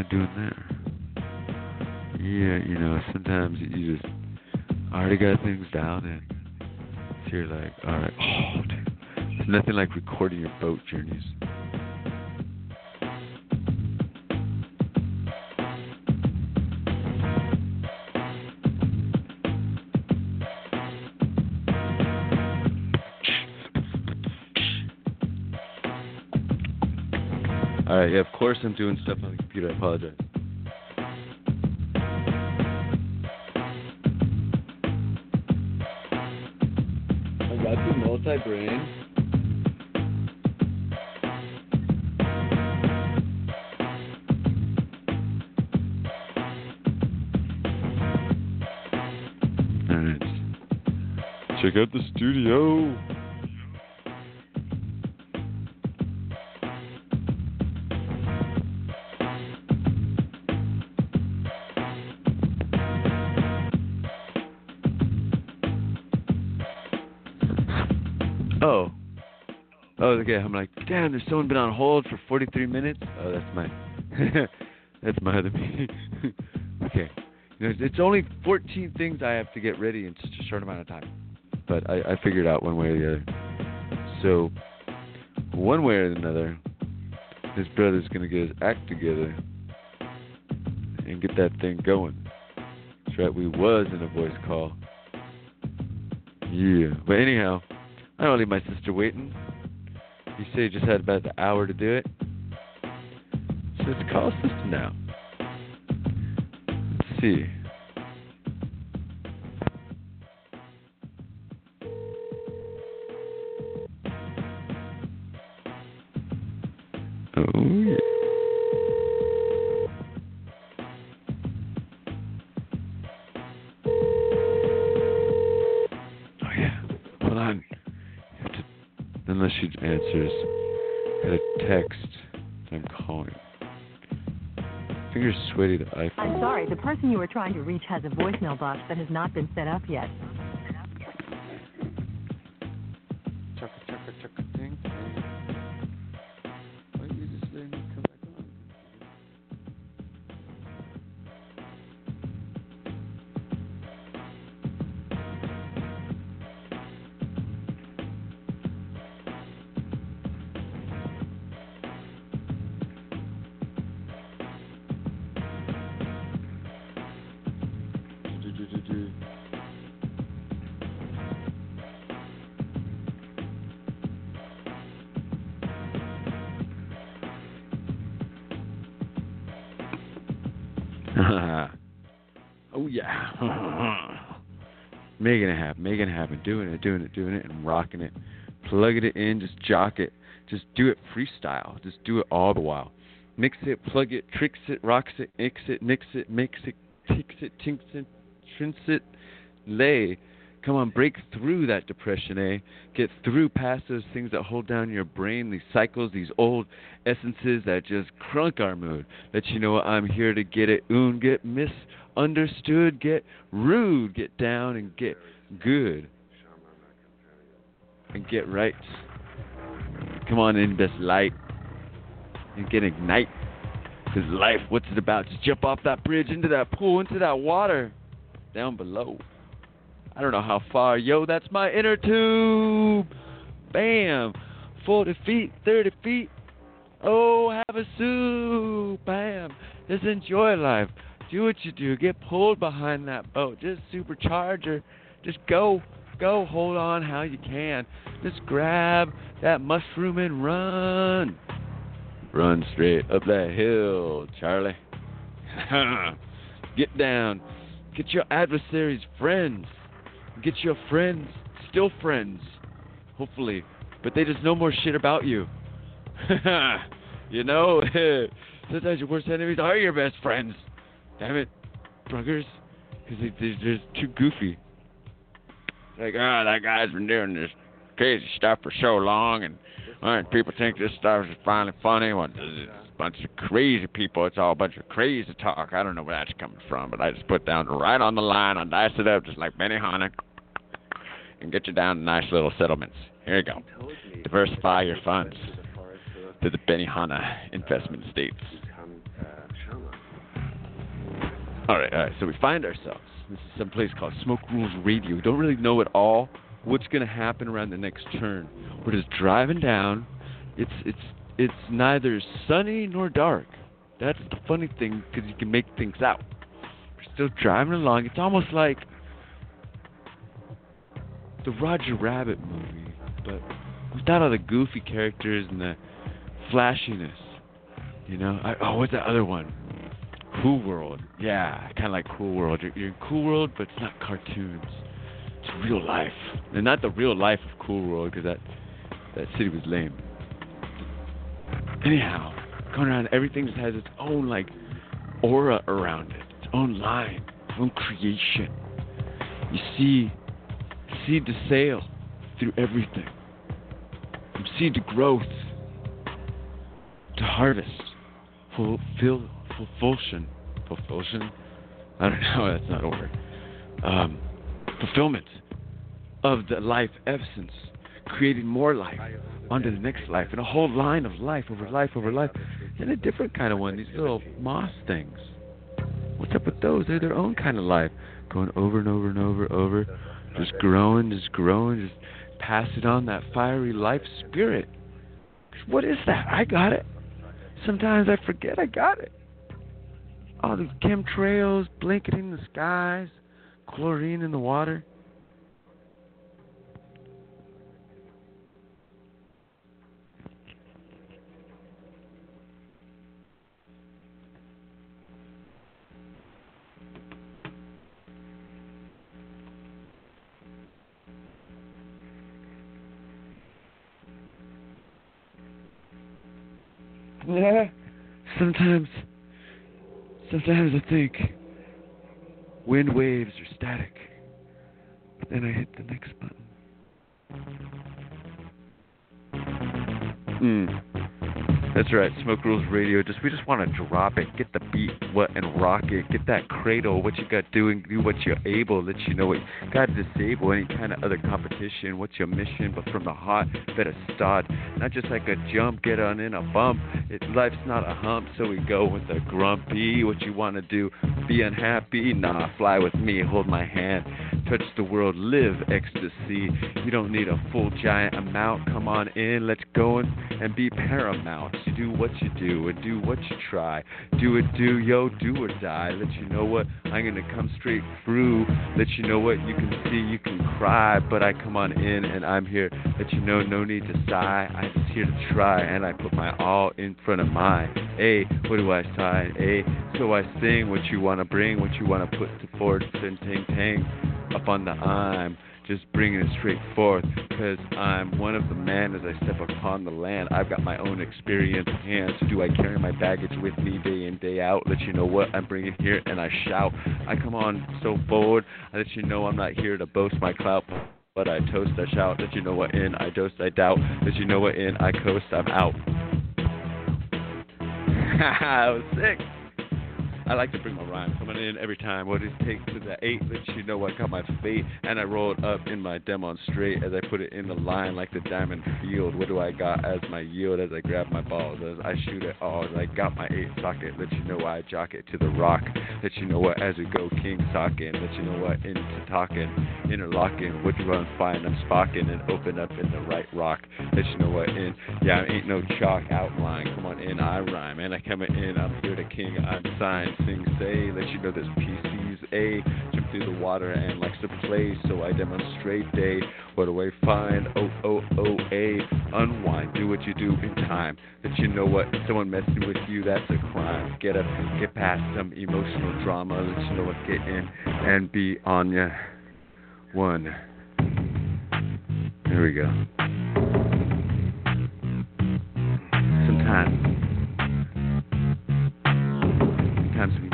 I doing there? Yeah, you know, sometimes you just already got things down and so you're like, alright, oh dude. There's nothing like recording your boat journeys. Alright, yeah, of course I'm doing stuff on the computer. I apologize. I got the multi-brain. Alright. Check out the studio. Oh. I'm like, damn, there's someone been on hold for 43 minutes. Oh, that's my, [laughs] that's my other meeting. [laughs] okay. You know, it's only 14 things I have to get ready in such a short amount of time. But I, I figured out one way or the other. So, one way or another, his brother's gonna get his act together and get that thing going. That's right. We was in a voice call. Yeah. But anyhow. I don't leave my sister waiting. You say you just had about an hour to do it. So let's call sister now. Let's see. Person you are trying to reach has a voicemail box that has not been set up yet. Making it happen, making it happen, doing it, doing it, doing it, and rocking it, plugging it in, just jock it, just do it freestyle, just do it all the while. Mix it, plug it, tricks it, rocks it, mix it, mix it, mix it, ticks it, tinks it, trinks it, lay. Come on, break through that depression, eh? Get through past those things that hold down your brain, these cycles, these old essences that just crunk our mood. Let you know I'm here to get it oon, get misunderstood, get rude, get down and get good. And get right. Come on in, best light. And get ignite. Because life, what's it about? Just jump off that bridge into that pool, into that water, down below. I don't know how far. Yo, that's my inner tube. Bam. 40 feet, 30 feet. Oh, have a soup. Bam. Just enjoy life. Do what you do. Get pulled behind that boat. Just supercharge her. Just go. Go. Hold on how you can. Just grab that mushroom and run. Run straight up that hill, Charlie. [laughs] Get down. Get your adversaries friends. Get your friends, still friends, hopefully, but they just know more shit about you. [laughs] you know, [laughs] sometimes your worst enemies are your best friends. Damn it, Bruggers. because they, they're just too goofy. Like, oh, that guy's been doing this crazy stuff for so long, and uh, people think this stuff is finally funny. Well, it's a bunch of crazy people. It's all a bunch of crazy talk. I don't know where that's coming from, but I just put down right on the line. I dice it up just like Benihana, and get you down to nice little settlements. Here you go. Diversify your funds to the Benihana investment states. All right, all right. So we find ourselves. This is some place called Smoke Rules Radio. We don't really know at all what's going to happen around the next turn. We're just driving down. It's it's it's neither sunny nor dark. That's the funny thing because you can make things out. We're still driving along. It's almost like the Roger Rabbit movie, but without all the goofy characters and the flashiness. You know? I, oh, what's that other one? Cool World. Yeah, kind of like Cool World. You're, you're in Cool World, but it's not cartoons. It's real life, and not the real life of Cool World, because that that city was lame. Anyhow, going around, everything just has its own like aura around it, its own line, its own creation. You see seed to sail through everything, from seed to growth to harvest, fulfill, fulfulsion, fulfulsion. I don't [laughs] know. That's not a word. Um, fulfillment of the life essence, creating more life onto the next life, and a whole line of life over life over life, and a different kind of one. These little moss things. What's up with those? They're their own kind of life, going over and over and over, over, just growing, just growing, just passing on that fiery life spirit. What is that? I got it. Sometimes I forget I got it. All these chemtrails blinking in the skies, chlorine in the water. Yeah. [laughs] Sometimes, sometimes I think wind waves are static. But then I hit the next button. Mm. That's right, Smoke Rules Radio. Just we just want to drop it, get the beat, what and rock it, get that cradle, what you got doing, do what you're able, let you know what got to disable any kind of other competition. What's your mission? But from the heart, better start. Not just like a jump, get on in a bump. It, life's not a hump, so we go with the grumpy. What you want to do? Be unhappy? Nah, fly with me, hold my hand touch the world, live ecstasy. You don't need a full giant amount. Come on in, let's go and be paramount. Do what you do and do what you try. Do it, do, yo, do or die. Let you know what I'm gonna come straight through. Let you know what you can see, you can cry, but I come on in and I'm here. Let you know, no need to sigh. I'm just here to try, and I put my all in front of mine. Hey, what do I sign? Hey, so I sing what you wanna bring, what you wanna put to forward, ting, ting, ting up on the I'm just bringing it straight forth because I'm one of the men as I step upon the land. I've got my own experience hands. Do I carry my baggage with me day in, day out? Let you know what I'm bringing here and I shout. I come on so forward. I let you know I'm not here to boast my clout. But I toast, I shout, let you know what in, I dose, I doubt, let you know what in, I coast, I'm out. [laughs] I was sick. I like to bring my rhyme coming in every time. What it takes to the eight lets you know I got my fate, and I roll it up in my demonstrate as I put it in the line like the diamond field. What do I got as my yield as I grab my balls as I shoot it all? As I got my eight socket, let you know why I jock it to the rock. Let you know what as we go king socking. Let you know what into talking, interlocking. What you run fine, I'm spocking and open up in the right rock. Let you know what in. Yeah, I ain't no chalk outline. Come on in, I rhyme and I come in. I'm here to king. I'm signed sing, say, let you know this PC's A. Jump through the water and likes to play, so I demonstrate A. What do I find? O O O A. Unwind, do what you do in time. Let you know what someone messing with you, that's a crime. Get up, get past some emotional drama. Let you know what get in and be on ya. One. There we go. Sometimes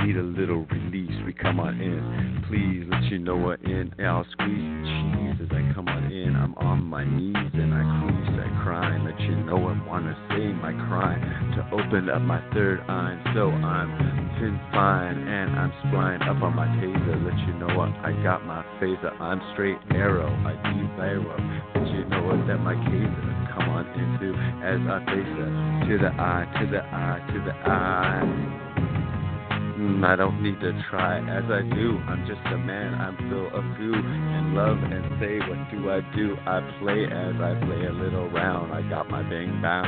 need a little release. We come on in. Please let you know what in. I'll squeeze cheese as I come on in. I'm on my knees and I crease, I cry. Let you know I wanna say my crime to open up my third eye. So I'm fin fine and I'm spline up on my taser. Let you know what I got my phaser. I'm straight arrow. I do arrow. Let you know what that my caser come on into as I face it to the eye, to the eye, to the eye. Mm, I don't need to try as I do. I'm just a man. I'm still a few and love and say what do I do? I play as I play a little round. I got my bang bow,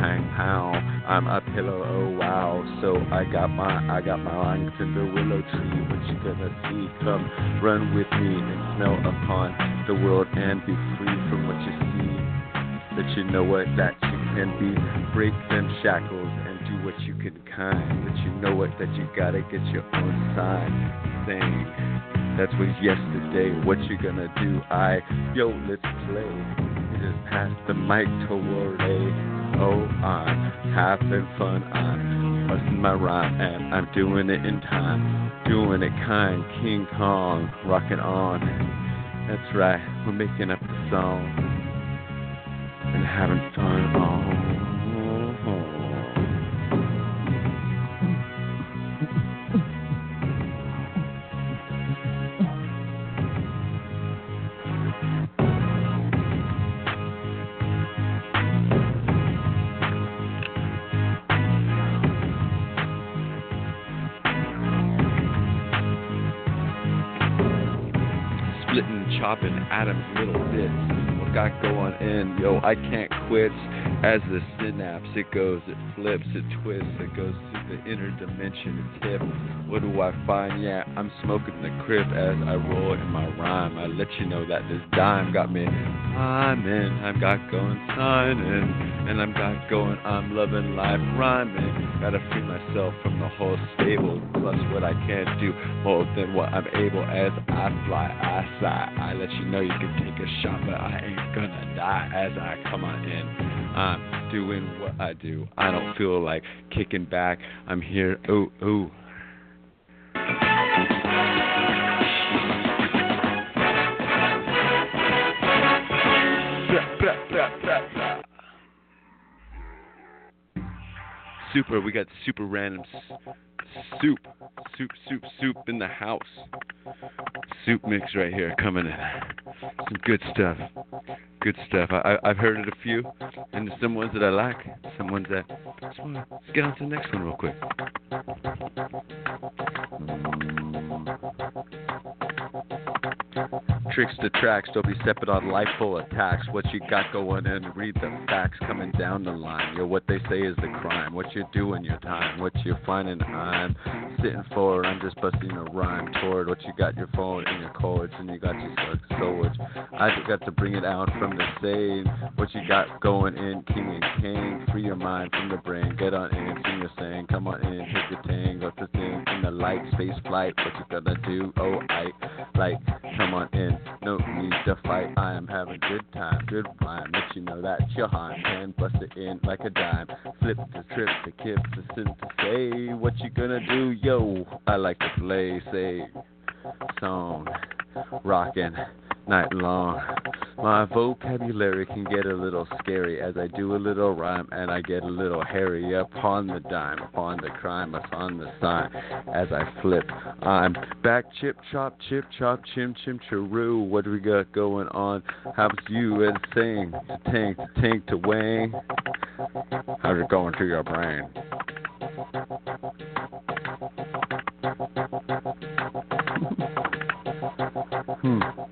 hang pow. I'm a pillow. Oh wow. So I got my I got my lines in the willow tree. What you gonna see? Come run with me and smell upon the world and be free from what you see. That you know what that you can be. Break them shackles do what you can kind, but you know what that you gotta get your own sign. Saying that's was yesterday. What you gonna do? I yo, let's play. You just pass the mic toward a. Oh, I'm having fun. I'm busting my rhyme and I'm doing it in time. Doing it kind, King Kong, rocking on. That's right, we're making up the song and having fun. Oh. Chopping Adam's little bits. Got going in? Yo, I can't quit. As the synapse, it goes, it flips, it twists, it goes to the inner dimension, it tips. What do I find? Yeah, I'm smoking the crib as I roll in my rhyme. I let you know that this dime got me I'm in, I've got going signing, and I'm got going, I'm loving life rhyming. Gotta free myself from the whole stable, plus what I can't do more than what I'm able as I fly, I sigh. I let you know you can take a shot, but I ain't gonna die as I come on in. I'm doing what I do. I don't feel like kicking back. I'm here. Ooh, ooh. Super, we got super random soup, soup, soup, soup in the house. Soup mix right here coming in. Some good stuff. Good stuff. I, I, have heard it a few, and some ones that I like, some ones that. Let's get on to the next one real quick. Tricks to tracks, don't be stepping on life full attacks. What you got going in, read the facts coming down the line. Yo, what they say is the crime. What you doing your time, what you finding, I'm sitting forward. I'm just busting a rhyme toward what you got your phone and your chords, and you got your storage. I just got to bring it out from the same. What you got going in, king and king. Free your mind from the brain. Get on in, sing your saying. Come on in, hit your tang, got the thing in the light, space flight. What you gonna do? Oh, I like, come on in. No need to fight. I am having good time, good rhyme. Let you know that your hand can bust it in like a dime. Flip the trip, the kip, the sin to say. What you gonna do? Yo, I like to play, say, song, rockin' night long. My vocabulary can get a little scary as I do a little rhyme and I get a little hairy upon the dime, upon the crime, upon the sign as I flip. I'm back, chip, chop, chip, chop, chim, chim, chiroo. What do we got going on? How's you and sing? To tank, to tank, to wang. How's it going to your brain? Hmm.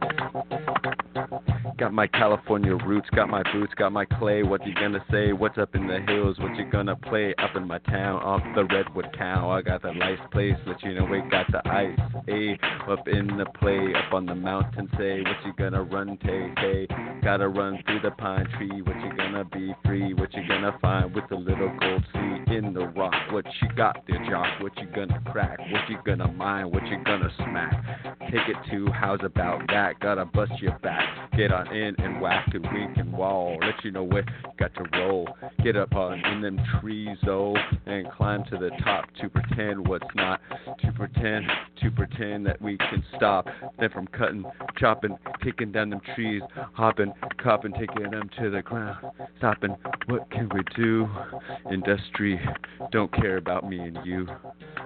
Got my California roots, got my boots, got my clay. What you gonna say? What's up in the hills? What you gonna play up in my town? Off the redwood cow. I got the nice place, let you know we got the ice. Hey, up in the play, up on the mountain. Say what you gonna run? Tay, hey, gotta run through the pine tree. What you gonna be free? What you gonna find with the little gold sea in the rock? What you got there, Jock? What you gonna crack? What you gonna mine? What you gonna smack? Take it to how's about that? Gotta bust your back. Get on in and whack and wink and wall. Let you know where you got to roll. Get up on in them trees, though, and climb to the top to pretend what's not. To pretend, to pretend that we can stop them from cutting, chopping, kicking down them trees, hopping, copping, taking them to the ground. Stopping, what can we do? Industry don't care about me and you.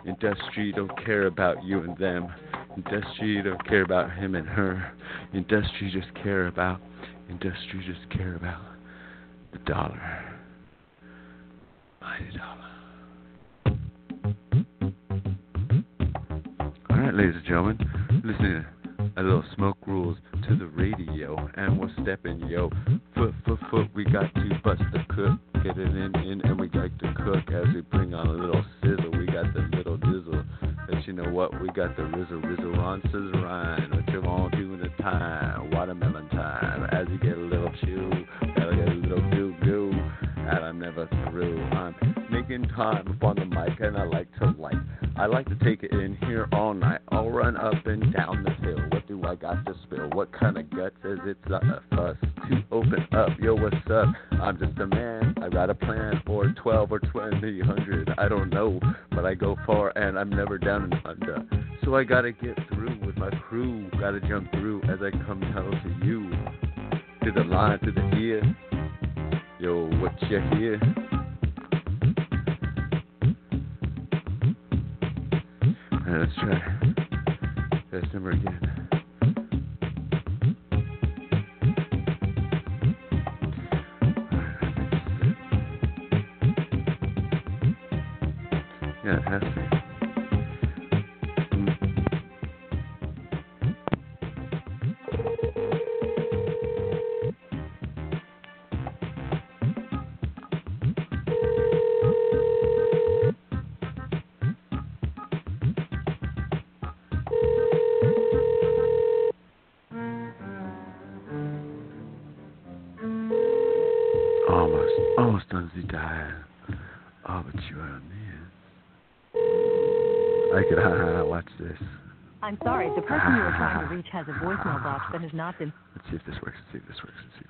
Industry don't care about you and them. Industry don't care about him and her. Industry just care about. Industry just care about the dollar. Mighty dollar. All right, ladies and gentlemen, listening to a little smoke rules to the radio, and we're stepping, yo. Foot, foot, foot, we got to bust the cook, get it in, in, and we like to cook as we bring on a little sizzle. We got the little dizzle. But you know what? We got the rizzle, rizzle on scissorine. What you want to in the time? Watermelon time. As you get a little chew, gotta get a little goo goo. And I'm never time up on the mic, and I like to like. I like to take it in here all night. I'll run up and down the hill. What do I got to spill? What kind of guts is it left us to open up? Yo, what's up? I'm just a man. I got a plan for 12 or 20, 100. I don't know, but I go far and I'm never down and under. So I gotta get through with my crew. Gotta jump through as I come down to you. To the line, to the ear. Yo, what you hear? Alright, let's try this number again. Yeah, it has to. Has a voicemail box that has not been. Let's see if this works. Let's see if this works. Let's see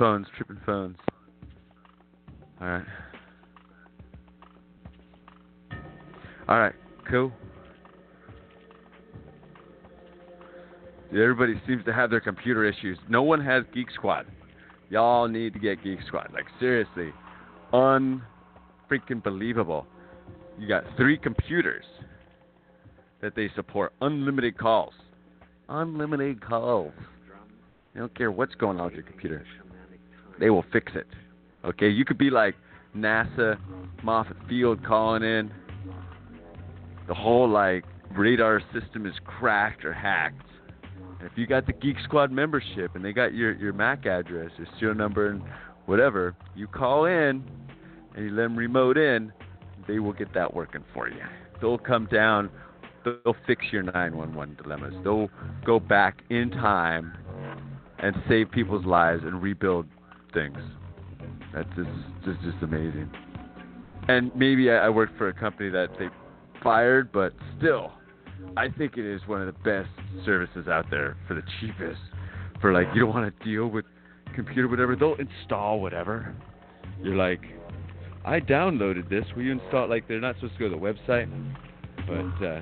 phones, tripping phones. All right. All right, cool. Everybody seems to have their computer issues. No one has Geek Squad. Y'all need to get Geek Squad. Like seriously, unfreaking believable. You got three computers that they support unlimited calls. Unlimited calls. They don't care what's going on with your computer. They will fix it. Okay, you could be like NASA, Moffett Field calling in. The whole like radar system is cracked or hacked. And if you got the Geek Squad membership and they got your, your MAC address, your serial number, and whatever, you call in and you let them remote in, they will get that working for you. They'll come down, they'll fix your 911 dilemmas. They'll go back in time and save people's lives and rebuild things. That's just just, just amazing. And maybe I, I worked for a company that they fired, but still, I think it is one of the best services out there for the cheapest. For like, you don't want to deal with computer, whatever. They'll install whatever. You're like, I downloaded this. Will you install? Like, they're not supposed to go to the website, but uh,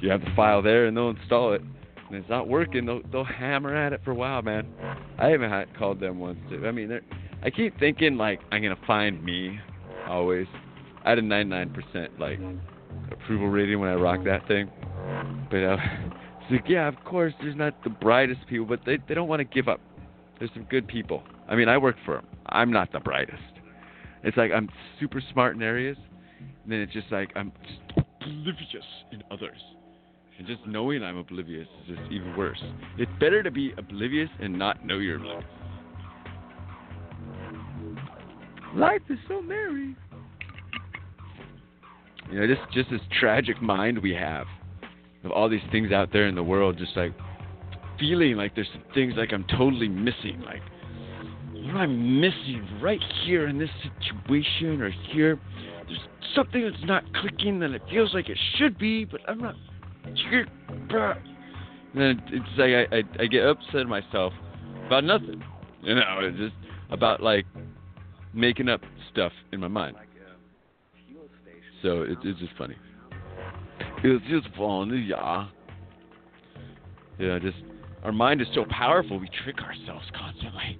you have the file there, and they'll install it. And it's not working. They'll they'll hammer at it for a while, man. I haven't had, called them once. I mean, they're, I keep thinking like I'm gonna find me always. I had a 99% like approval rating when I rocked that thing. But uh, [laughs] it's like, yeah, of course, there's not the brightest people, but they they don't want to give up. There's some good people. I mean, I work for them. I'm not the brightest. It's like I'm super smart in areas, and then it's just like I'm just oblivious in others. And just knowing I'm oblivious is just even worse. It's better to be oblivious and not know you're oblivious. Life is so merry. You know, just just this tragic mind we have of all these things out there in the world, just like feeling like there's things like I'm totally missing. Like, what am I missing right here in this situation or here? There's something that's not clicking that it feels like it should be, but I'm not. And it's like I, I, I get upset at myself about nothing. You know, it's just about like making up stuff in my mind. So it, it's just funny. It's just funny, yeah. Yeah, just our mind is so powerful. We trick ourselves constantly.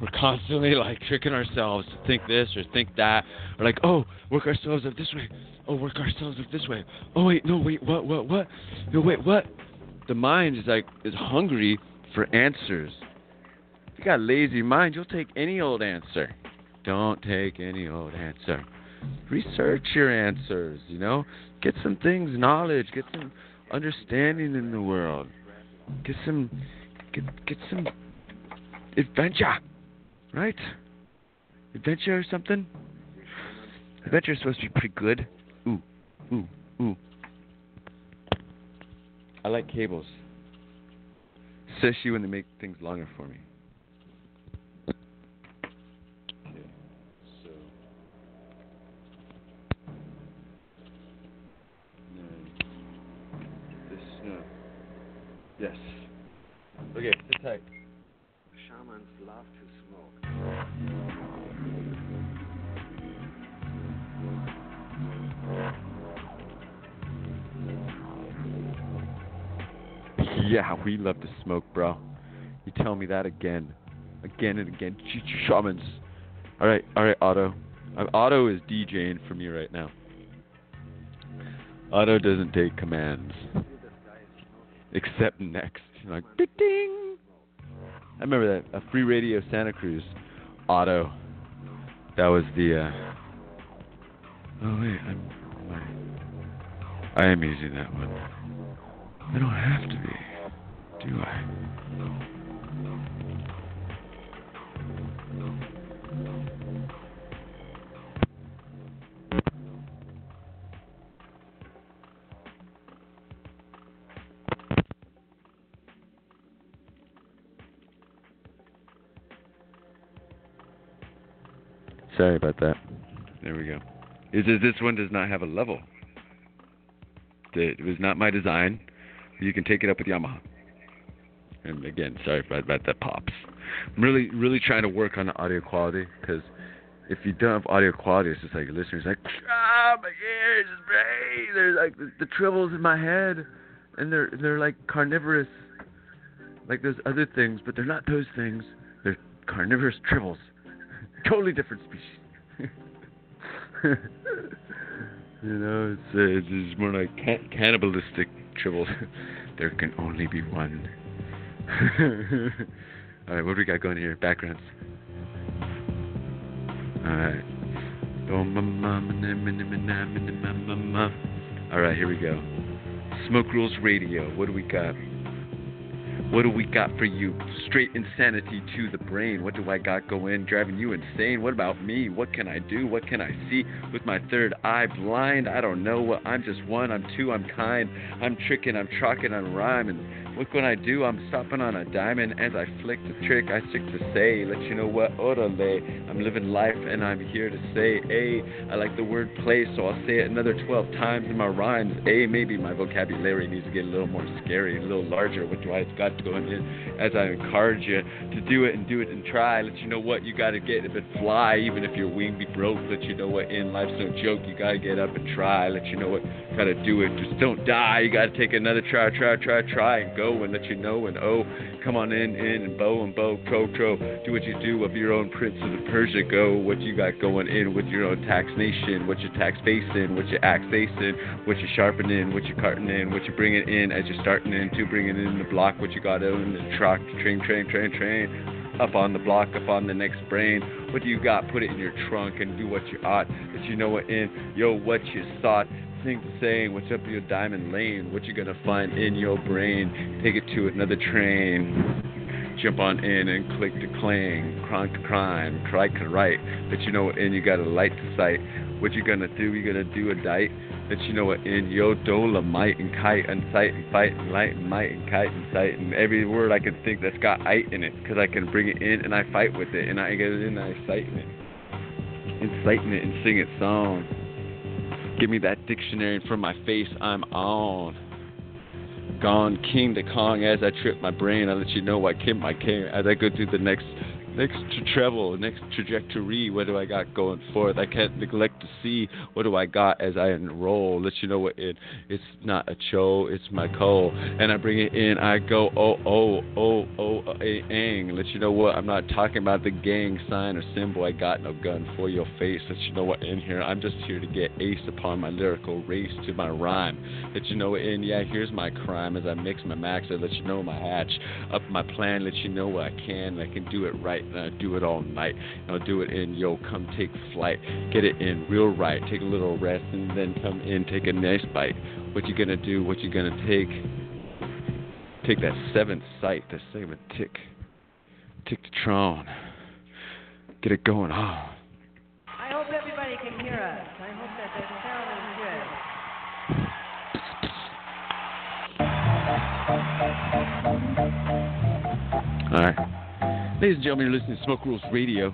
We're constantly like tricking ourselves to think this or think that. Or like, oh, work ourselves up this way. Oh, work ourselves up this way. Oh wait, no, wait, what, what, what? No, wait, what? The mind is like is hungry for answers. If you got a lazy mind, you'll take any old answer. Don't take any old answer. Research your answers, you know? Get some things, knowledge, get some understanding in the world. Get some get get some adventure. Right? Adventure or something? Adventure is supposed to be pretty good. Ooh, ooh, ooh. I like cables. Especially when they make things longer for me. Yeah, we love to smoke, bro. You tell me that again, again and again. Shamans. All right, all right, Otto. Uh, Otto is DJing for me right now. Otto doesn't take commands, except next. Like, ding. I remember that a free radio Santa Cruz. Otto. That was the. Uh... Oh wait, I'm. I am using that one. I don't have to be, do I? Sorry about that. There we go. Is this one does not have a level? It was not my design. You can take it up with Yamaha. And again, sorry about, about that pops. I'm really, really trying to work on the audio quality because if you don't have audio quality, it's just like your listeners like, ah, my ears brain. There's like the, the in my head, and they're they're like carnivorous, like those other things, but they're not those things. They're carnivorous tribbles, [laughs] totally different species. [laughs] you know, it's, uh, it's more like can- cannibalistic tribbles. [laughs] there can only be one. [laughs] All right, what do we got going here? Backgrounds. All right. All right, here we go. Smoke Rules Radio. What do we got? What do we got for you? Straight insanity to the brain. What do I got going? Driving you insane. What about me? What can I do? What can I see with my third eye blind? I don't know. What I'm just one. I'm two. I'm kind. I'm tricking. I'm trocking. I'm rhyming. Look what I do. I'm stopping on a diamond as I flick the trick. I stick to say, let you know what orale. I'm living life and I'm here to say, A. I like the word play, so I'll say it another 12 times in my rhymes. A. Maybe my vocabulary needs to get a little more scary, a little larger. What do I got going in? As I encourage you to do it and do it and try. Let you know what you got to get if it fly, even if your wing be broke. Let you know what in life's no joke. You got to get up and try. Let you know what got to do it. Just don't die. You got to take another try, try, try, try, and go and let you know and oh, come on in, in and bow and bow, tro, tro. Do what you do of your own Prince of the Persia. Go what you got going in with your own tax nation, what your tax facing, what your axe facing, what you sharpening, what you carting in, what you bringing in as you're starting in to bringing in the block, what you got in the truck, train, train, train, train. Up on the block, up on the next brain. What do you got? Put it in your trunk and do what you ought. That you know what in, yo, what you thought sing the saying, what's up your diamond lane? What you gonna find in your brain? Take it to another train. Jump on in and click to clang, cronk crime, cry to write. But you know, what, and you got a light to sight. What you gonna do? You gonna do a dite? That you know what in yo dolomite and kite and sight and fight and light and might and kite and sight and every word I can think that's got ite in it because I can bring it in and I fight with it and I get it in and I cite it, inciting it and sing it song. Give me that dictionary from my face I'm on. Gone king to Kong as I trip my brain. I let you know I Kim my king as I go through the next next to travel, next trajectory. What do I got going forth? I can't neglect to see what do I got as I enroll. Let you know what it it's not a cho, it's my co. And I bring it in, I go oh oh oh oh a ang. Let you know what I'm not talking about the gang sign or symbol. I got no gun for your face. Let you know what in here. I'm just here to get ace upon my lyrical race to my rhyme. Let you know what in yeah, here's my crime as I mix my max. I let you know my hatch up my plan. Let you know what I can. I can do it right and I uh, do it all night. I'll do it in yo, come take flight. Get it in real right. Take a little rest and then come in, take a nice bite. What you gonna do? What you gonna take? Take that seventh sight, that seventh tick. Tick the tron. Get it going on. I hope everybody can hear us. I hope that the sound is good. Alright. Ladies and gentlemen, you're listening to Smoke Rules Radio.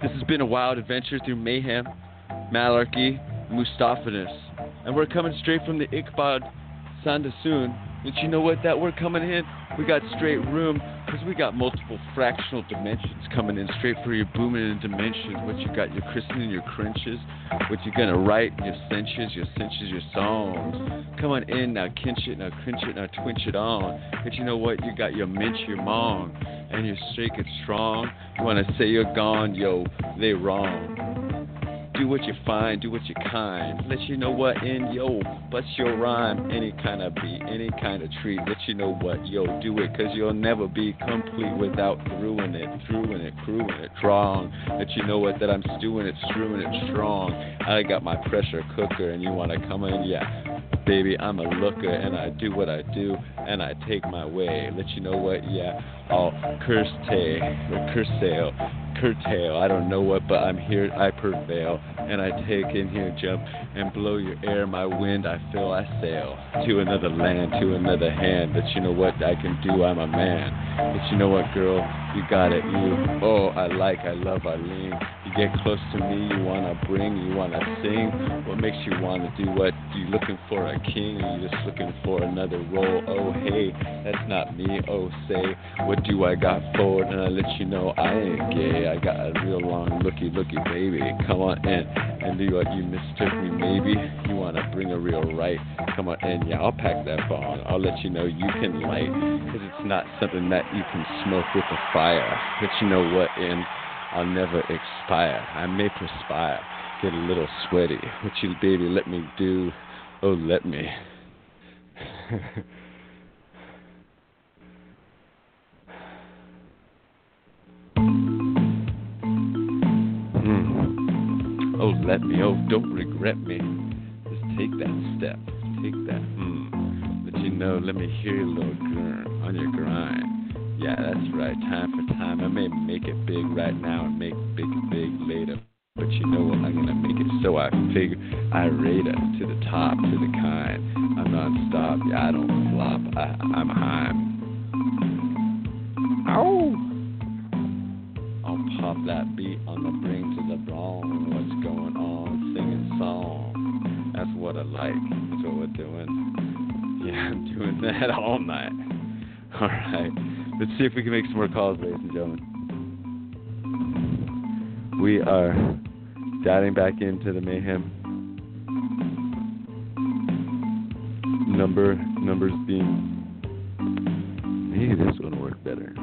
This has been a wild adventure through mayhem, malarkey, Mustaphanus. And we're coming straight from the Iqbal Sandasun. But you know what? That we're coming in, we got straight room because we got multiple fractional dimensions coming in straight for your booming in dimensions. What you got, your christening, your crinches, what you gonna write, your cinches, your cinches, your songs. Come on in now, kinch it, now cringe it, now twinch it on. But you know what? You got your minch, your mong, and you're straight and strong. You wanna say you're gone, yo, they wrong. Do what you find, do what you kind. Let you know what in yo, bust your rhyme, any kind of beat, any kind of treat. Let you know what yo, do it, cause you'll never be complete without throughing it, throughing it, crewing it, strong. Let you know what that I'm stewing it, strewing it strong. I got my pressure cooker, and you wanna come in, yeah. Baby, I'm a looker and I do what I do and I take my way. Let you know what, yeah, I'll curse or eh, curtail. I don't know what, but I'm here, I prevail. And I take in here, jump and blow your air, my wind, I feel I sail to another land, to another hand. But you know what I can do, I'm a man. But you know what, girl, you got it, you. Oh, I like, I love, I lean. You get close to me, you wanna bring, you wanna sing. What makes you wanna do what? You looking for a king, or you just looking for another role? Oh hey, that's not me. Oh say, what do I got forward? And I let you know I ain't gay. I got a real long looky looky baby. Come on in and do what you mistook me maybe. You wanna bring a real right? Come on in, yeah, I'll pack that bong. I'll let you know you can light, cause it's not something that you can smoke with a fire. But you know what? In I'll never expire. I may perspire, get a little sweaty. What you, baby, let me do? Oh, let me. [laughs] Oh, let me. Oh, don't regret me. Just take that step. Take that. Hmm. But you know, let me hear you, little gurn on your grind. Yeah, that's right. Time for time. I may make it big right now and make big big later. But you know what? I'm gonna make it so I figure I rate it to the top, to the kind. I'm non-stop. Yeah, I don't flop. I, I'm high. Ow! Pop that beat on the bring to the bone. What's going on? Singing song. That's what I like. That's what we're doing. Yeah, I'm [laughs] doing that all night. [laughs] All right. Let's see if we can make some more calls, ladies and gentlemen. We are diving back into the mayhem. Number numbers being maybe this one will work better.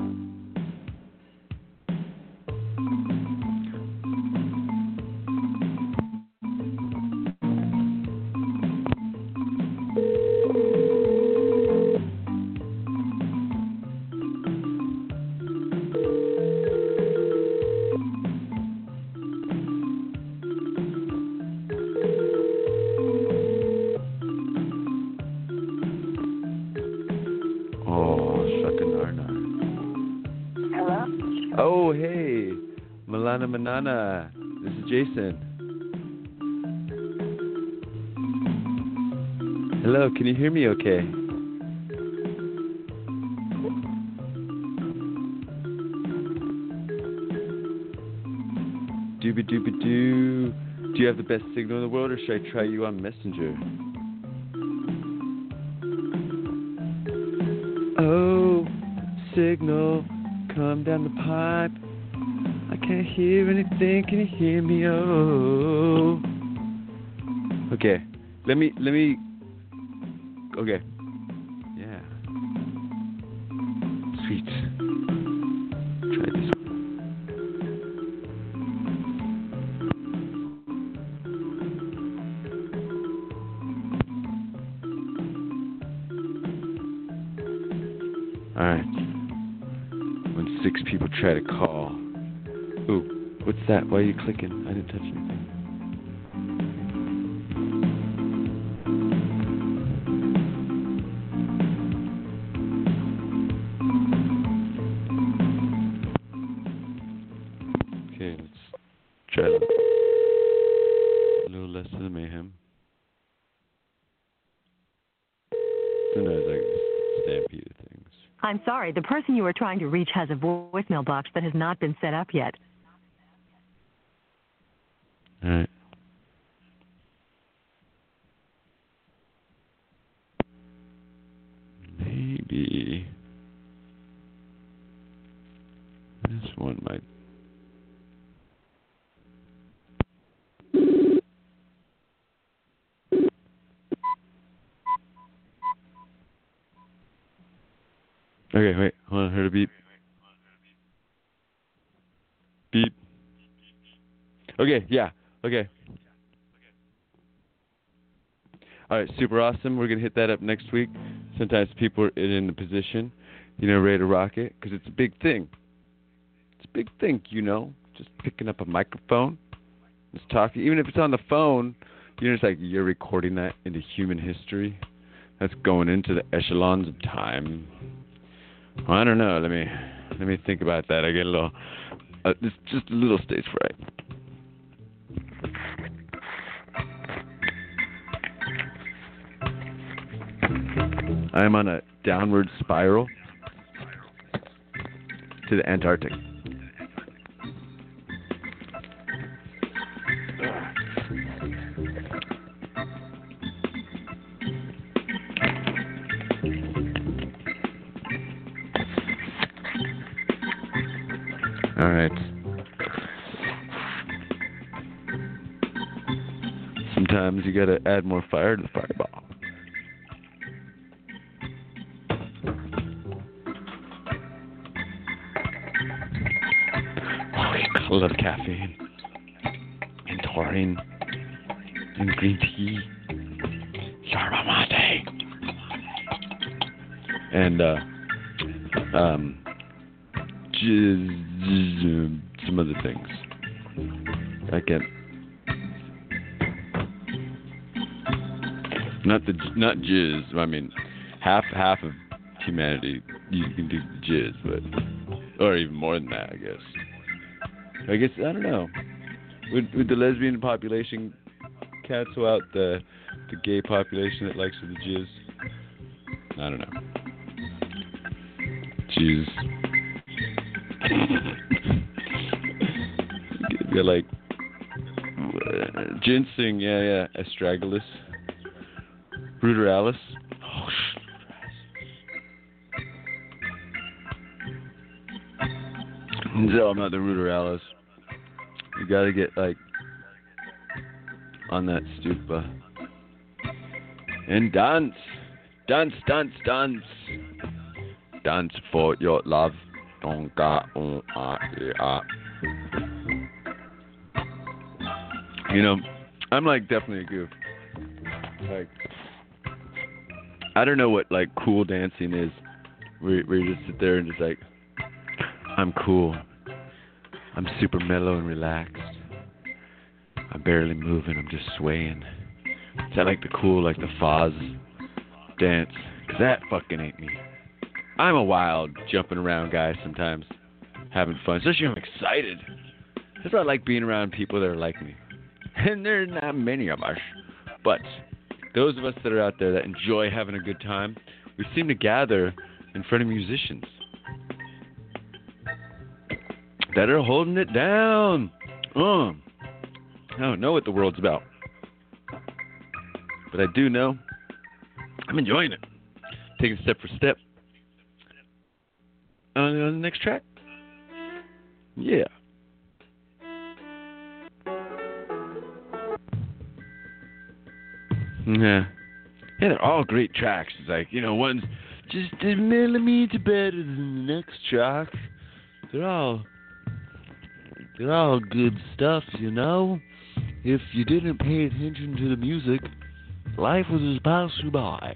Jason. Hello, can you hear me okay? Dooby dooby doo. Do you have the best signal in the world, or should I try you on Messenger? Oh, signal, come down the pipe. Hear anything. Can you hear me? Oh. Okay, let me let me. Okay. What's that? Why are you clicking? I didn't touch anything. Okay, let's try a little less of the mayhem. Sometimes I just stampede things. I'm sorry, the person you are trying to reach has a voicemail box that has not been set up yet. All right. Maybe this one might. Okay, wait. Hold on. Heard a beep. Beep. Okay, yeah. Okay. All right, super awesome. We're gonna hit that up next week. Sometimes people are in the position, you know, ready to rock it because it's a big thing. It's a big thing, you know. Just picking up a microphone, just talking. Even if it's on the phone, you know, it's like you're recording that into human history. That's going into the echelons of time. I don't know. Let me let me think about that. I get a little, uh, just just a little stage fright. I am on a downward spiral to the Antarctic. All right. Sometimes you gotta add more fire to the fireball. I mean, half half of humanity you can do jizz, but or even more than that, I guess. I guess I don't know. Would would the lesbian population cancel out the the gay population that likes the jizz? I don't know. Jizz. [laughs] They're like uh, ginseng, yeah, yeah, astragalus, ruderalis. No, I'm not the ruderalis. You gotta get like on that stupa and dance, dance, dance, dance, dance for your love. Don't ga on ah yeah. You know, I'm like definitely a goof. Like, I don't know what like cool dancing is, you just sit there and just like, I'm cool. I'm super mellow and relaxed. I'm barely moving. I'm just swaying. Is that like the cool, like the Foz dance? 'Cause that fucking ain't me. I'm a wild, jumping around guy sometimes, having fun, especially when I'm excited. That's why I like being around people that are like me. [laughs] And there are not many of us. But those of us that are out there that enjoy having a good time, we seem to gather in front of musicians that are holding it down. Uh, I don't know what the world's about. But I do know I'm enjoying it. Taking step for step. On, on the next track? Yeah. Yeah. Yeah, they're all great tracks. It's like, you know, one's just a millimeter better than the next track. They're all they're all good stuff, you know. If you didn't pay attention to the music, life would just pass you by.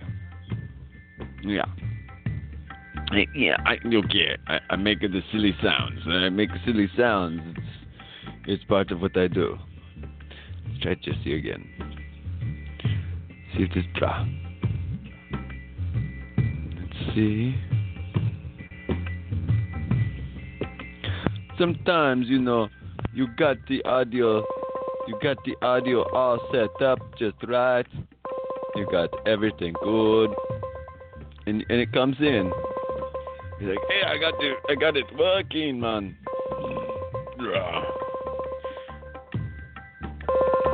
Yeah. Yeah, I okay. I, I make the silly sounds. I make silly sounds. It's it's part of what I do. Let's try Jesse again. See if this drop. Let's see. Sometimes you know you got the audio you got the audio all set up just right. You got everything good. And and it comes in. He's like, hey, I got the, I got it working, man.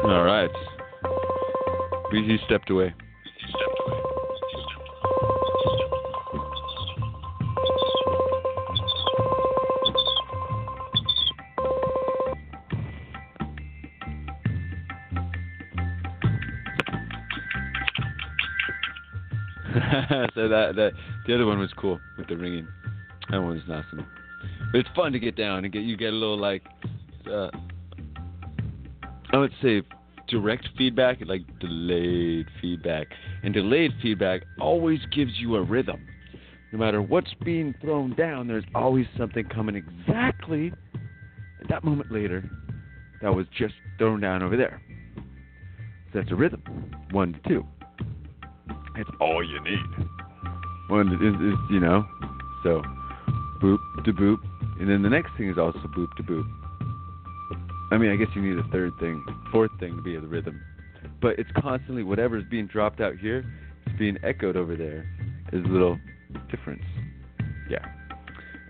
All right. He stepped away. That that the other one was cool with the ringing. That one was awesome. But it's fun to get down and get you get a little like uh, I would say direct feedback, like delayed feedback. And delayed feedback always gives you a rhythm. No matter what's being thrown down, there's always something coming exactly at that moment later that was just thrown down over there. So that's a rhythm. One to two. That's all you need. One is, is you know, so boop to boop, and then the next thing is also boop to boop. I mean, I guess you need a third thing, fourth thing to be the rhythm, but it's constantly whatever's being dropped out here, it's being echoed over there. Is a little difference. Yeah.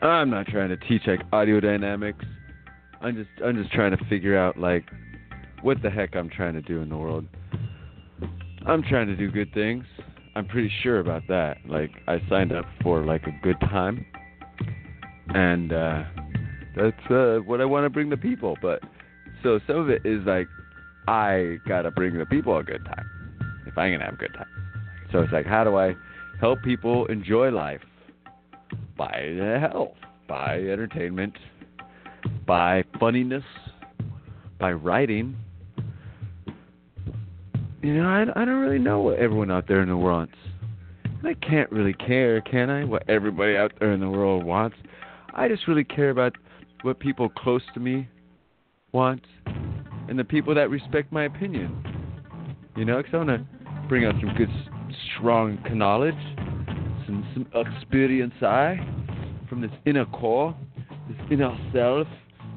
I'm not trying to teach like audio dynamics. I'm just I'm just trying to figure out like what the heck I'm trying to do in the world. I'm trying to do good things. I'm pretty sure about that. Like I signed up for like a good time, and uh, that's uh, what I want to bring the people. But so some of it is like I gotta bring the people a good time if I'm gonna have a good time. So it's like how do I help people enjoy life by health, by entertainment, by funniness, by writing you know, I, I don't really know what everyone out there in the world wants. I can't really care, can I? What everybody out there in the world wants. I just really care about what people close to me want and the people that respect my opinion. You know, because I want to bring out some good, strong knowledge, some, some experience I from this inner core, this inner self,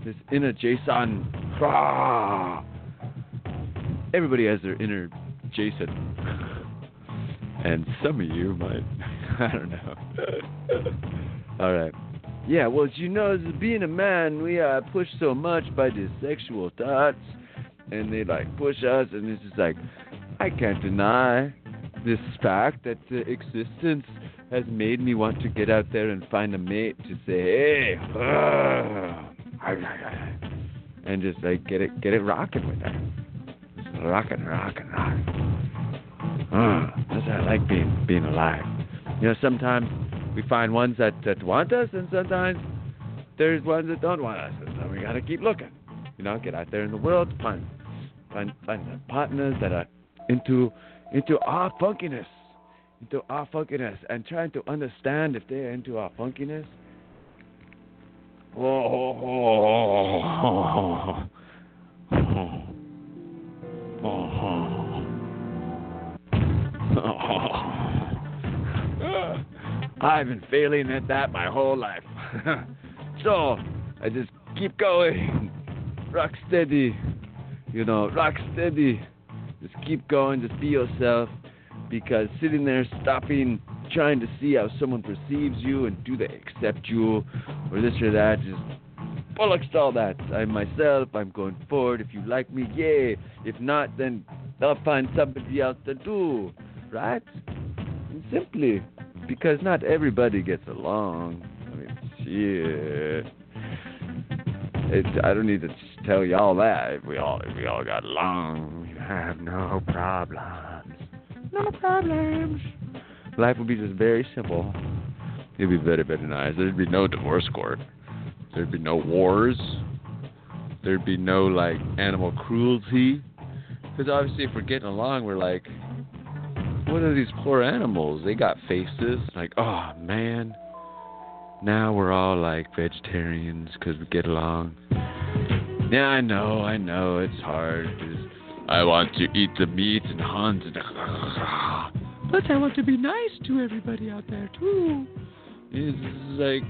this inner Jason. Ah! Everybody has their inner Jason. and some of you might, [laughs] I don't know. [laughs] All right. Yeah, well, you know, being a man, we are pushed so much by these sexual thoughts, and they like push us, and it's just like, I can't deny this fact that the existence has made me want to get out there and find a mate to say, hey, uh, and just like get it, get it rocking with her rocking, rocking, rocking. Oh, ah, that's how I like being being alive. You know, sometimes we find ones that, that want us, and sometimes there's ones that don't want us, so we gotta keep looking. You know, get out there in the world, find find find the partners that are into into our funkiness, into our funkiness, and trying to understand if they're into our funkiness. Oh, oh, oh, oh. [laughs] I've been failing at that my whole life. [laughs] so I just keep going, rock steady, you know, rock steady. Just keep going, just be yourself. Because sitting there stopping, trying to see how someone perceives you and do they accept you or this or that, just bollocks to all that. I'm myself, I'm going forward. If you like me, yay. If not, then I'll find somebody else to do. Right? And simply. Because not everybody gets along. I mean, shit. It, I don't need to tell y'all that. If we all if we all got along, we'd have no problems. No problems. Life would be just very simple. It'd be very, very nice. There'd be no divorce court. There'd be no wars. There'd be no like animal cruelty. Because obviously, if we're getting along, we're like, what are these poor animals? They got faces. Like, oh man. Now we're all like vegetarians because we get along. Yeah, I know, I know, it's hard. 'cause I want to eat the meat and hunt, and [laughs] but I want to be nice to everybody out there too. It's like,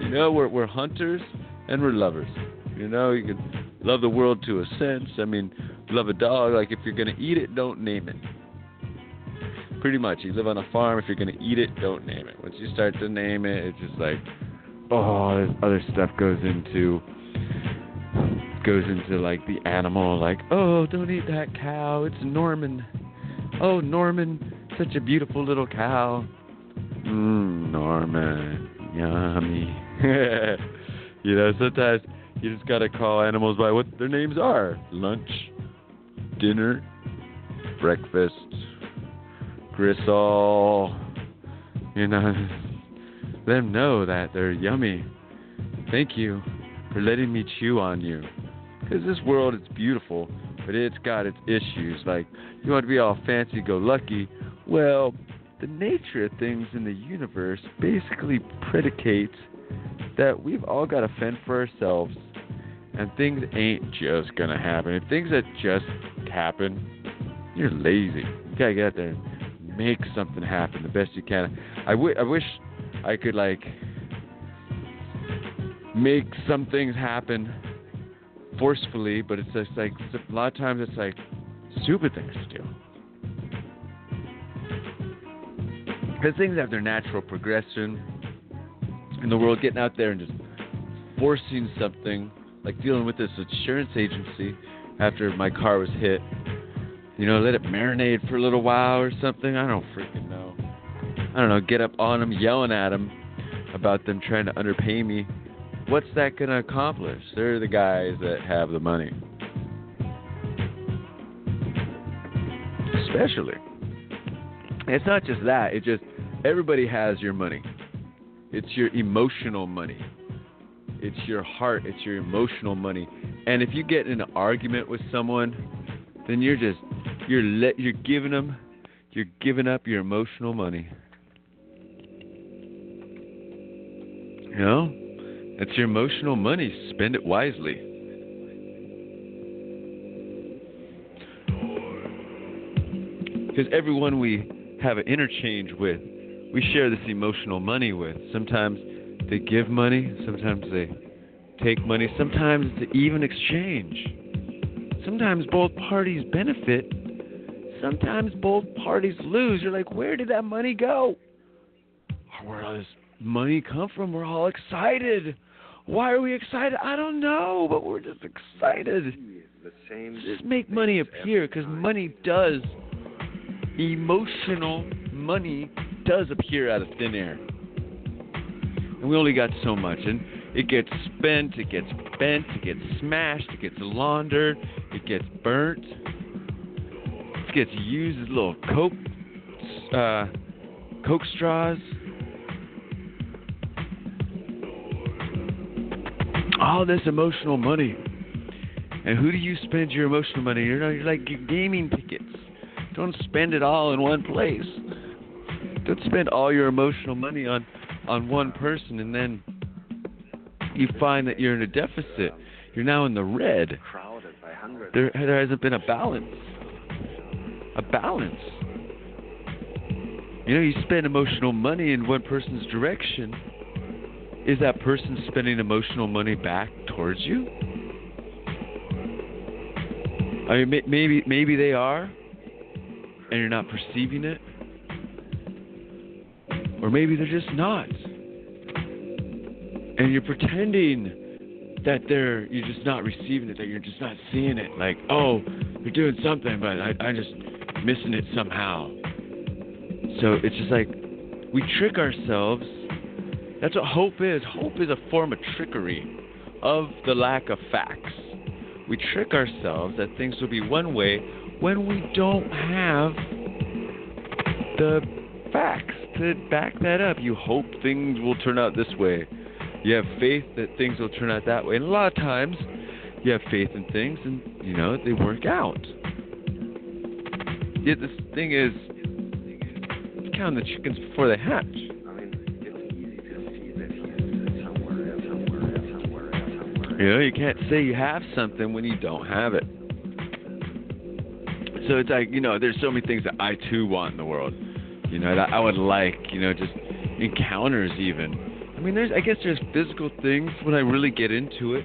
you know, we're we're hunters and we're lovers. You know, you can love the world to a sense. I mean, love a dog. Like if you're gonna eat it, don't name it. Pretty much, you live on a farm. If you're gonna eat it, don't name it. Once you start to name it, it's just like, oh, there's other stuff goes into goes into like the animal. Like, oh, don't eat that cow. It's Norman. Oh, Norman, such a beautiful little cow. Mmm, Norman, yummy. [laughs] you know, sometimes you just gotta call animals by what their names are: lunch, dinner, breakfast, gristle. You know, [laughs] let them know that they're yummy. Thank you for letting me chew on you. Because this world is beautiful, but it's got its issues. Like, you want to be all fancy go lucky. Well, the nature of things in the universe basically predicates that we've all got to fend for ourselves. And things ain't just to happen. If things that just happen, you're lazy. You got to get out there and make something happen the best you can. I, w- I wish I could, like, make some things happen forcefully, but it's just like a lot of times it's like stupid things to do. Because things have their natural progression in the world, getting out there and just forcing something, like dealing with this insurance agency after my car was hit. You know, let it marinate for a little while or something. I don't freaking know. I don't know. Get up on them, yelling at them about them trying to underpay me what's that going to accomplish? They're the guys that have the money. Especially. It's not just that, it just everybody has your money. It's your emotional money. It's your heart, it's your emotional money. And if you get in an argument with someone, then you're just you're let you're giving them you're giving up your emotional money. You know? It's your emotional money. Spend it wisely. Because everyone we have an interchange with, we share this emotional money with. Sometimes they give money, sometimes they take money, sometimes it's an even exchange. Sometimes both parties benefit, sometimes both parties lose. You're like, where did that money go? Where does money come from? We're all excited. Why are we excited? I don't know, but we're just excited. Just make money appear because money does, emotional money does appear out of thin air. And we only got so much. And it gets spent, it gets bent, it gets smashed, it gets laundered, it gets burnt, it gets used as little Coke, uh, Coke straws. all this emotional money. And who do you spend your emotional money? You're, not, you're like gaming tickets. Don't spend it all in one place. Don't spend all your emotional money on on one person and then you find that you're in a deficit. You're now in the red. crowded by hundreds. There, there hasn't been a balance. A balance. You know, you spend emotional money in one person's direction. Is that person spending emotional money back towards you? I mean, maybe maybe they are, and you're not perceiving it, or maybe they're just not, and you're pretending that they're you're just not receiving it, that you're just not seeing it. Like, oh, you're doing something, but I I just missing it somehow. So it's just like we trick ourselves. That's what hope is. Hope is a form of trickery of the lack of facts. We trick ourselves that things will be one way when we don't have the facts to back that up. You hope things will turn out this way. You have faith that things will turn out that way. And a lot of times you have faith in things and you know they work out. Yet this thing is count the chickens before they hatch. You know, you can't say you have something when you don't have it. So it's like, you know, there's so many things that I too want in the world. You know, that I would like, you know, just encounters even. I mean, there's I guess there's physical things when I really get into it.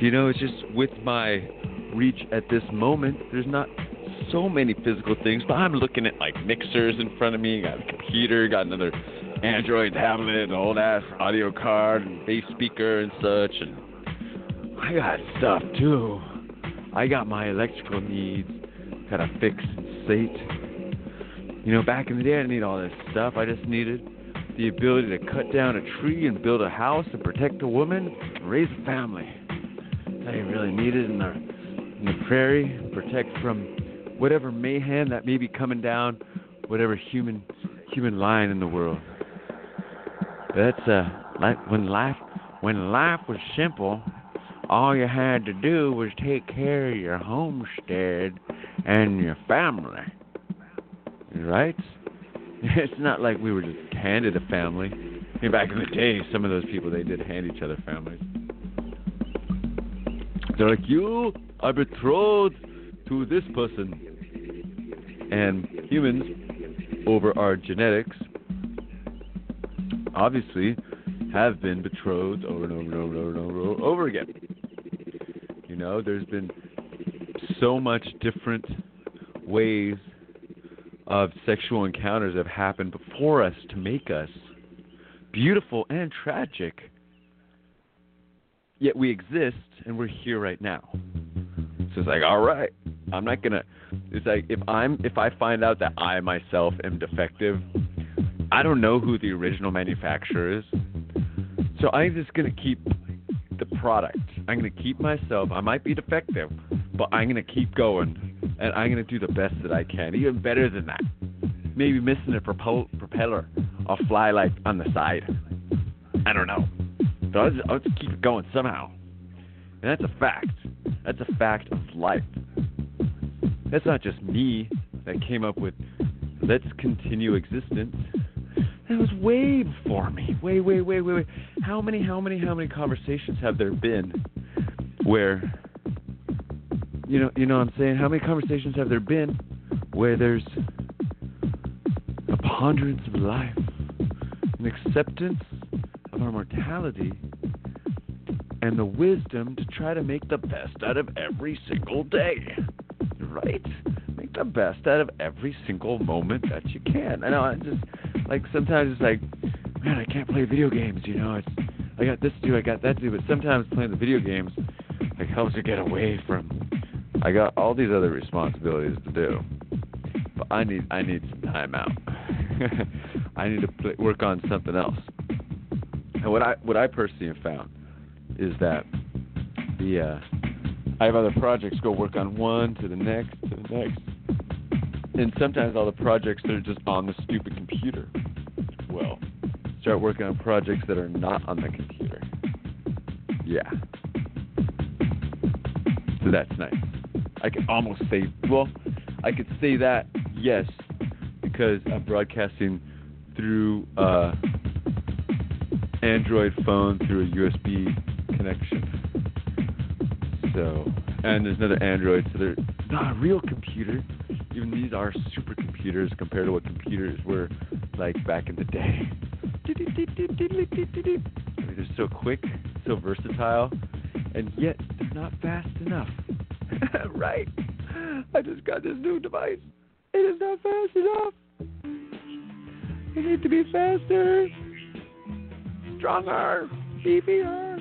You know, it's just with my reach at this moment, there's not so many physical things, but I'm looking at like mixers in front of me, got a computer, got another Android tablet, an old ass audio card, and bass speaker and such, and I got stuff too. I got my electrical needs, gotta fix and sate. You know, back in the day, I didn't need all this stuff. I just needed the ability to cut down a tree and build a house and protect a woman and raise a family. I really needed in the in the prairie, protect from whatever mayhem that may be coming down, whatever human human line in the world. That's uh, like when life when life was simple, all you had to do was take care of your homestead and your family. Right? [laughs] It's not like we were just handed a family. I mean, back in the day, some of those people they did hand each other families. They're like, you are betrothed to this person. And humans, over our genetics, obviously have been betrothed over and over and over and over and over, and over again. You know, there's been so much different ways of sexual encounters that have happened before us to make us beautiful and tragic. Yet we exist and we're here right now. So it's like, all right, I'm not gonna. It's like if I'm if I find out that I myself am defective, I don't know who the original manufacturer is. So I'm just gonna keep the product. I'm gonna keep myself. I might be defective, but I'm gonna keep going, and I'm gonna do the best that I can, even better than that. Maybe missing a propel- propeller. I'll fly like on the side. I don't know. But I'll just, I'll just keep it going somehow. And that's a fact. That's a fact of life. That's not just me that came up with let's continue existence. That was way before me. Way, way, way, way, way. How many, how many, how many conversations have there been where you know you know what I'm saying? How many conversations have there been where there's a ponderance of life, an acceptance of our mortality, and the wisdom to try to make the best out of every single day. Right? Make the best out of every single moment that you can. I know I just like sometimes it's like, man, I can't play video games, you know, it's I got this to do, I got that to do, but sometimes playing the video games like helps you get away from I got all these other responsibilities to do. But I need I need some time out. [laughs] I need to play, work on something else. And what I what I personally have found is that the uh, I have other projects go work on one to the next to the next, and sometimes all the projects that are just on the stupid computer. Well, start working on projects that are not on the computer. Yeah. So that's nice. I can almost say, well, I could say that, yes, because I'm broadcasting through uh, Android phone through a USB connection. So, and there's another Android, so they're not a real computer. Even these are supercomputers. computers compared to what computers were like back in the day. I mean, they're so quick, so versatile, and yet they're not fast enough. [laughs] right? I just got this new device. It is not fast enough. It needs to be faster, stronger, beefier.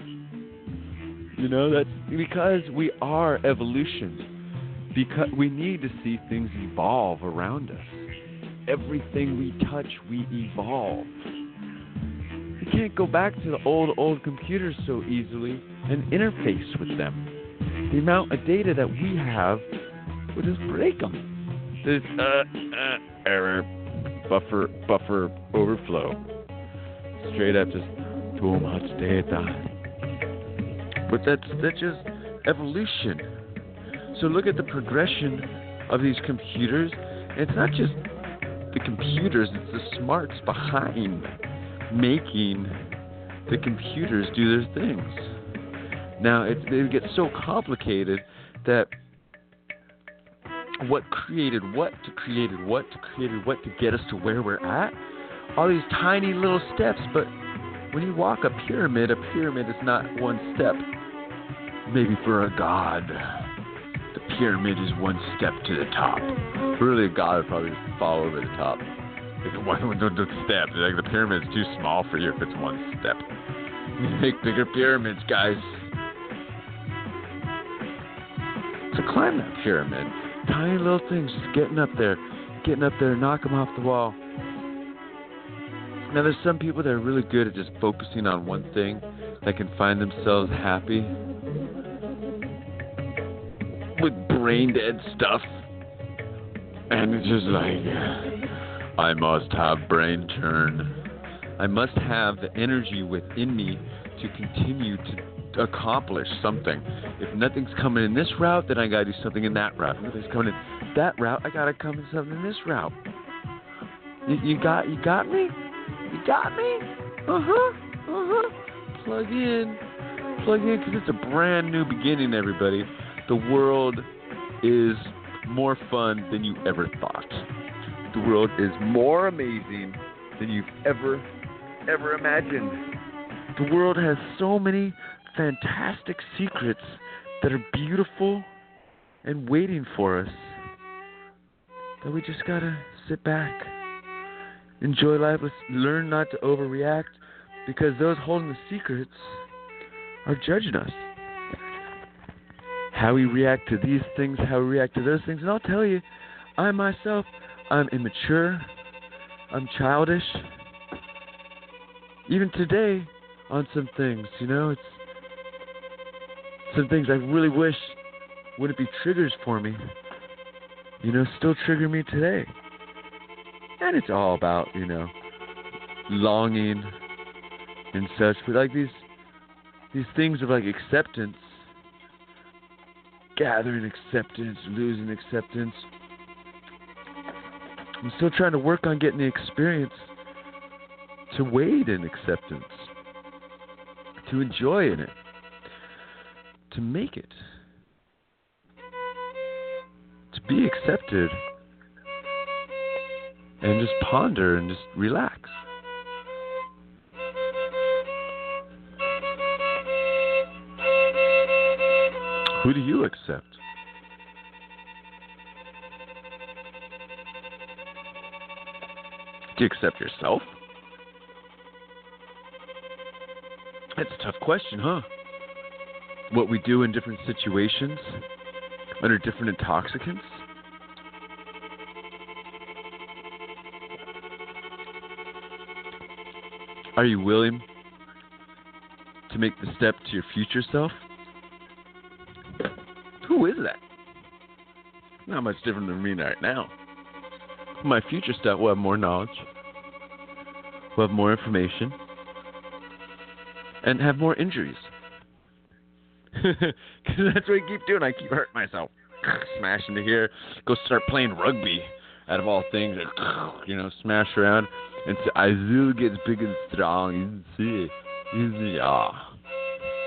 You know, that's because we are evolution. Because we need to see things evolve around us. Everything we touch, we evolve. We can't go back to the old, old computers so easily and interface with them. The amount of data that we have would just break them. There's uh, uh, error, buffer, buffer overflow. Straight up, just too much data. But that's that's just evolution. So look at the progression of these computers. It's not just the computers; it's the smarts behind making the computers do their things. Now it, it gets so complicated that what created what to created what to created what to get us to where we're at. All these tiny little steps, but when you walk a pyramid, a pyramid is not one step. Maybe for a god, pyramid is one step to the top. Really, a god would probably fall over the top. Like one, one, one step. Like the pyramid's too small for you if it's one step. [laughs] Make bigger pyramids, guys. So climb that pyramid. Tiny little things, just getting up there, getting up there, knock them off the wall. Now, there's some people that are really good at just focusing on one thing that can find themselves happy with brain dead stuff. And it's just like, I must have brain turn. I must have the energy within me to continue to accomplish something. If nothing's coming in this route, then I gotta do something in that route. If nothing's coming in that route, I gotta come in something in this route. You, you got you got me? You got me? Uh huh. Uh huh. Plug in. Plug in because it's a brand new beginning, everybody. The world is more fun than you ever thought. The world is more amazing than you've ever, ever imagined. The world has so many fantastic secrets that are beautiful and waiting for us that we just gotta sit back, enjoy life, learn not to overreact because those holding the secrets are judging us. How we react to these things, how we react to those things, and I'll tell you, I myself, I'm immature, I'm childish. Even today, on some things, you know, it's some things I really wish wouldn't be triggers for me. You know, still trigger me today. And it's all about, you know, longing and such. But like these these things of like acceptance, gathering acceptance, losing acceptance. I'm still trying to work on getting the experience to wade in acceptance, to enjoy in it, to make it, to be accepted, and just ponder and just relax. Who do you accept? Do you accept yourself? That's a tough question, huh? What we do in different situations, under different intoxicants. Are you willing to make the step to your future self? Is that? Not much different than me right now. My future self will have more knowledge, will have more information, and have more injuries. [laughs] Because that's what I keep doing. I keep hurting myself. [laughs] Smash into here, go start playing rugby out of all things, and [laughs] you know, smash around. And so Azul gets big and strong. You see, it. you see, ah,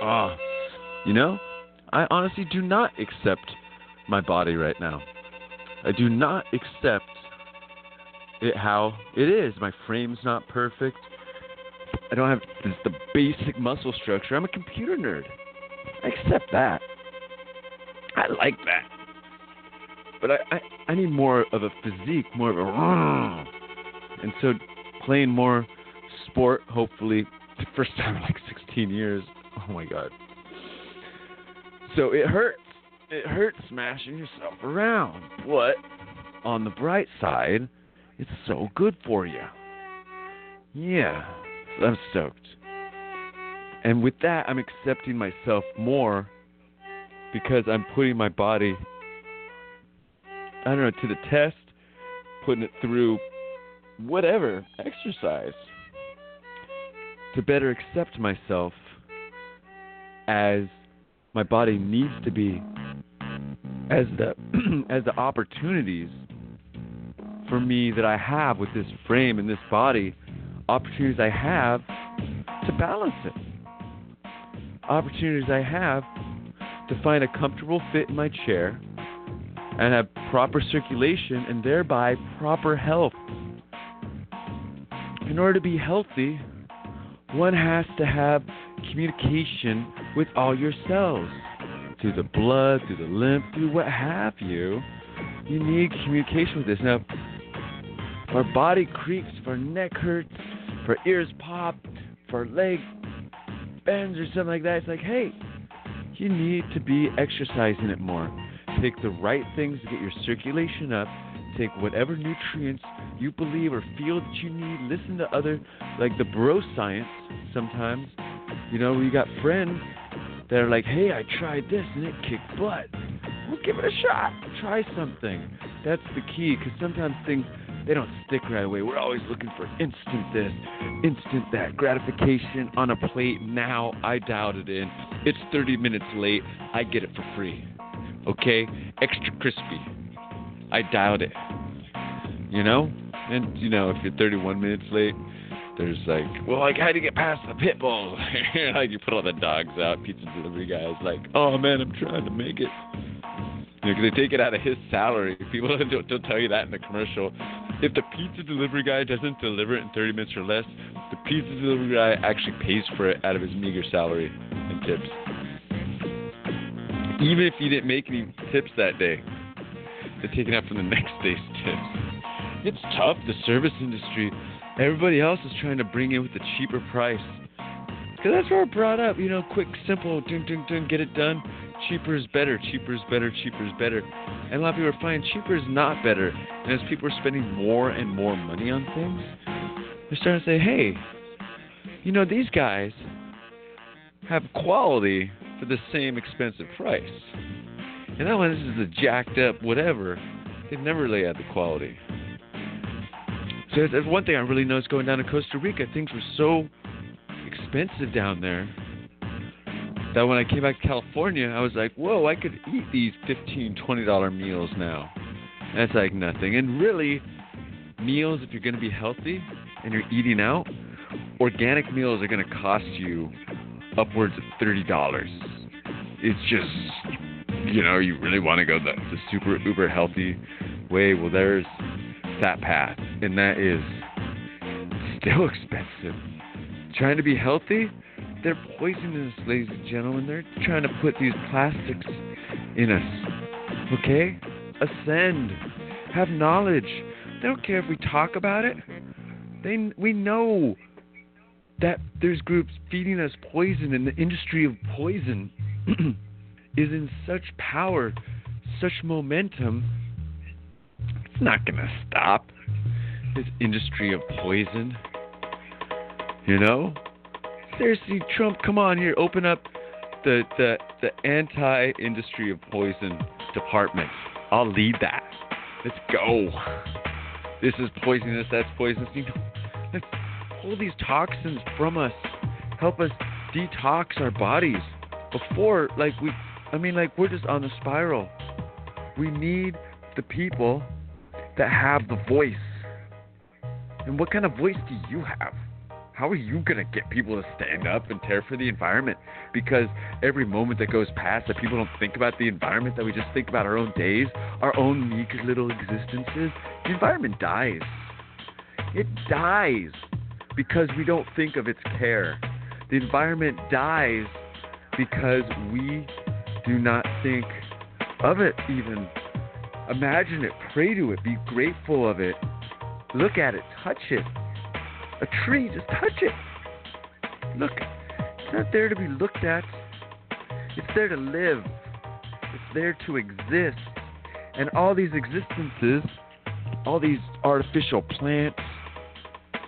ah. You know, I honestly do not accept my body right now. I do not accept it how it is. My frame's not perfect. I don't have the basic muscle structure. I'm a computer nerd. I accept that. I like that. But I, I, I need more of a physique, more of a. And so playing more sport, hopefully, [laughs] the first time in like 16 years. Oh my God. So it hurts. It hurts smashing yourself around. But on the bright side, it's so good for you. Yeah, I'm stoked. And with that, I'm accepting myself more because I'm putting my body, I don't know, to the test, putting it through whatever exercise to better accept myself as my body needs to be as the [clears throat] as the opportunities for me that I have with this frame and this body opportunities I have to balance it. Opportunities I have to find a comfortable fit in my chair and have proper circulation and thereby proper health. In order to be healthy one has to have communication with all your cells through the blood, through the lymph, through what have you. You need communication with this. Now, if our body creaks, if neck hurts, if ears pop, if leg bends or something like that, it's like, hey, you need to be exercising it more. Take the right things to get your circulation up. Take whatever nutrients you believe or feel that you need. Listen to other, like the bro science sometimes. You know, we got friends that are like, hey, I tried this and it kicked butt. Well, give it a shot. Try something. That's the key because sometimes things, they don't stick right away. We're always looking for instant this, instant that, gratification on a plate. Now I dialed it in. It's 30 minutes late. I get it for free. Okay? Extra crispy. I dialed it. You know? And, you know, if you're 31 minutes late, there's like, well, like, how do you get past the pit bulls? [laughs] like, you put all the dogs out, pizza delivery guys, like, oh man, I'm trying to make it. You know, 'cause they take it out of his salary. [laughs] People [laughs] don't, don't tell you that in the commercial. If the pizza delivery guy doesn't deliver it in 30 minutes or less, the pizza delivery guy actually pays for it out of his meager salary and tips. Even if he didn't make any tips that day, they're taking out from the next day's tips. It's tough, the service industry. Everybody else is trying to bring in with a cheaper price. Because that's where we're brought up, you know, quick, simple, ding, ding, ding, get it done. Cheaper is better, cheaper is better, cheaper is better. And a lot of people are finding cheaper is not better. And as people are spending more and more money on things, they're starting to say, hey, you know, these guys have quality for the same expensive price. And that one, this is a jacked up whatever. They've never really had the quality. So that's- one thing I really noticed going down to Costa Rica. Things were so expensive down there that when I came back to California, I was like, whoa, I could eat these $15, $20 meals now. That's like nothing. And really, meals, if you're going to be healthy and you're eating out, organic meals are going to cost you upwards of $30. It's just, you know, you really want to go the, the super uber healthy way. Well, there's that path, and that is still [laughs] expensive. Trying to be healthy, they're poisonous, ladies and gentlemen. They're trying to put these plastics in us. Okay? Ascend. Have knowledge. They don't care if we talk about it. They we know that there's groups feeding us poison and the industry of poison [clears throat] is in such power, such momentum. It's not going to stop this industry of poison. You know? Seriously, Trump, come on here, open up the the the anti-industry of poison department. I'll lead that. Let's go. This is poisonous. That's poisonous. You know, let's pull these toxins from us. Help us detox our bodies before, like we. I mean, like we're just on the spiral. We need the people that have the voice. And what kind of voice do you have? How are you going to get people to stand up and care for the environment? Because every moment that goes past that people don't think about the environment, that we just think about our own days, our own meek little existences, the environment dies. It dies because we don't think of its care. The environment dies because we do not think of it even. Imagine it, pray to it, be grateful of it. Look at it, touch it. A tree, just touch it. Look, it's not there to be looked at. It's there to live. It's there to exist. And all these existences, all these artificial plants,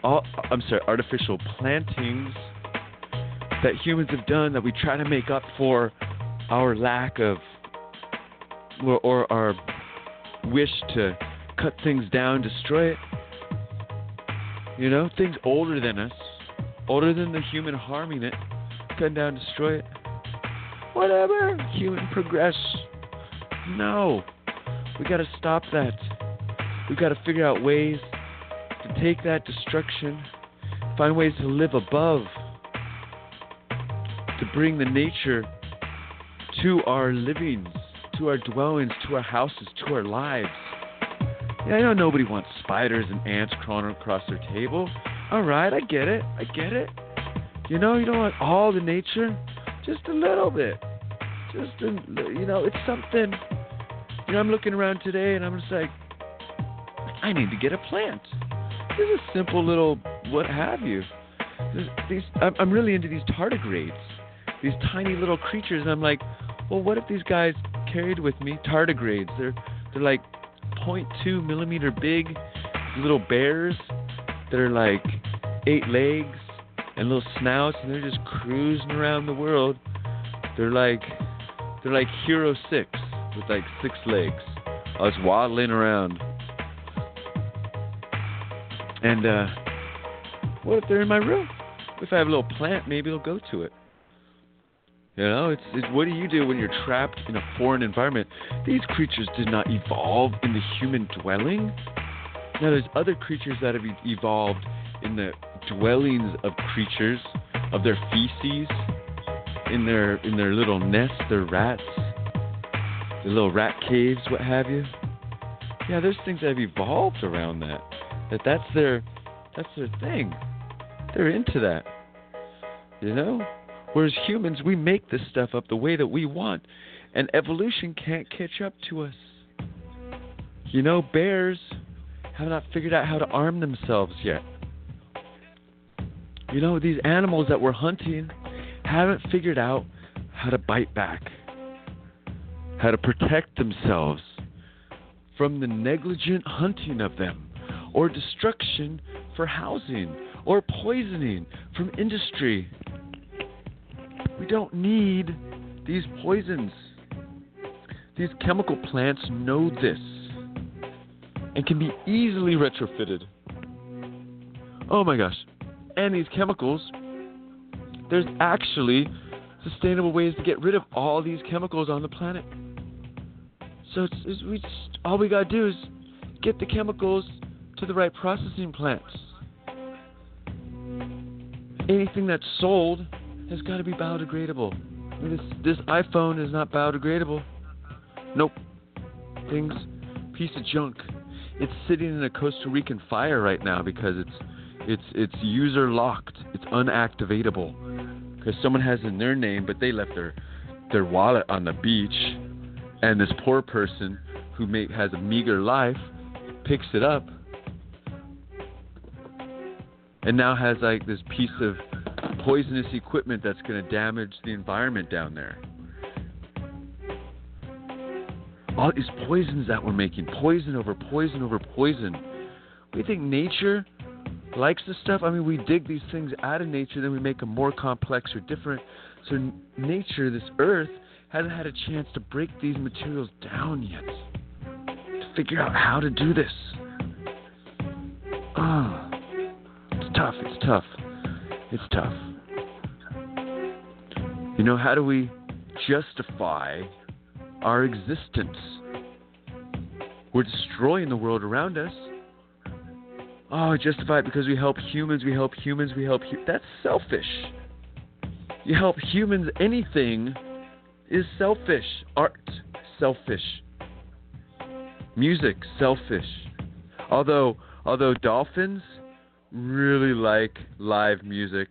all I'm sorry, artificial plantings that humans have done that we try to make up for our lack of or, or our wish to cut things down, destroy it. You know, things older than us, older than the human harming it, cut down, destroy it. Whatever, human progress. No, we got to stop that. We got to figure out ways to take that destruction, find ways to live above, to bring the nature to our livings, to our dwellings, to our houses, to our lives. I know nobody wants spiders and ants crawling across their table. All right, I get it. I get it. You know, you don't want all the nature, just a little bit. Just a, you know, it's something. You know, I'm looking around today and I'm just like, I need to get a plant. This is a simple little what have you. These, I'm really into these tardigrades, these tiny little creatures, and I'm like, well, what if these guys carried with me tardigrades? They're they're like 0.2 millimeter big little bears that are like eight legs and little snouts, and they're just cruising around the world. They're like they're like Hero Six with like six legs, us waddling around. And uh, what if they're in my room? If I have a little plant, maybe it'll go to it. You know, it's, it's what do you do when you're trapped in a foreign environment? These creatures did not evolve in the human dwelling. Now, there's other creatures that have evolved in the dwellings of creatures, of their feces, in their in their little nests, their rats, their little rat caves, what have you. Yeah, there's things that have evolved around that. That that's their that's their thing. They're into that. You know? Whereas humans, we make this stuff up the way that we want, and evolution can't catch up to us. You know, bears have not figured out how to arm themselves yet. You know, these animals that we're hunting haven't figured out how to bite back, how to protect themselves from the negligent hunting of them, or destruction for housing, or poisoning from industry. We don't need these poisons. These chemical plants know this and can be easily retrofitted. Oh my gosh. And these chemicals, there's actually sustainable ways to get rid of all these chemicals on the planet. So it's, it's, we just, all we gotta do is get the chemicals to the right processing plants. Anything that's sold has got to be biodegradable. This this iPhone is not biodegradable. Nope. Things piece of junk. It's sitting in a Costa Rican fire right now because it's it's it's user locked. It's unactivatable because someone has in their name, but they left their their wallet on the beach, and this poor person who may, has a meager life picks it up and now has like this piece of poisonous equipment that's going to damage the environment down there. All these poisons that we're making, poison over poison over poison. We think nature likes this stuff. I mean, we dig these things out of nature, then we make them more complex or different. So, nature, this earth, hasn't had a chance to break these materials down yet to figure out how to do this. Oh, it's tough. It's tough. It's tough. You know, how do we justify our existence? We're destroying the world around us. Oh, justify it because we help humans, we help humans, we help hu- That's selfish. You help humans, anything is selfish. Art, selfish. Music, selfish. Although, although dolphins really like live music,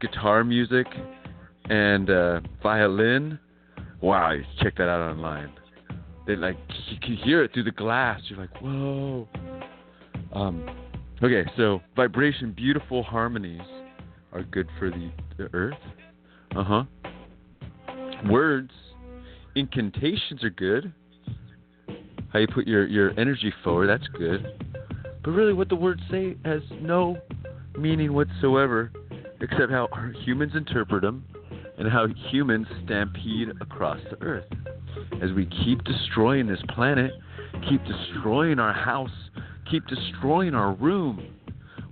guitar music, and uh, violin, wow, check that out online. They like you can hear it through the glass. You're like, whoa. Um, okay, so vibration, beautiful harmonies are good for the, the earth. Uh huh. Words, incantations are good. How you put your your energy forward, that's good. But really, what the words say has no meaning whatsoever, except how humans interpret them and how humans stampede across the earth. As we keep destroying this planet, keep destroying our house, keep destroying our room,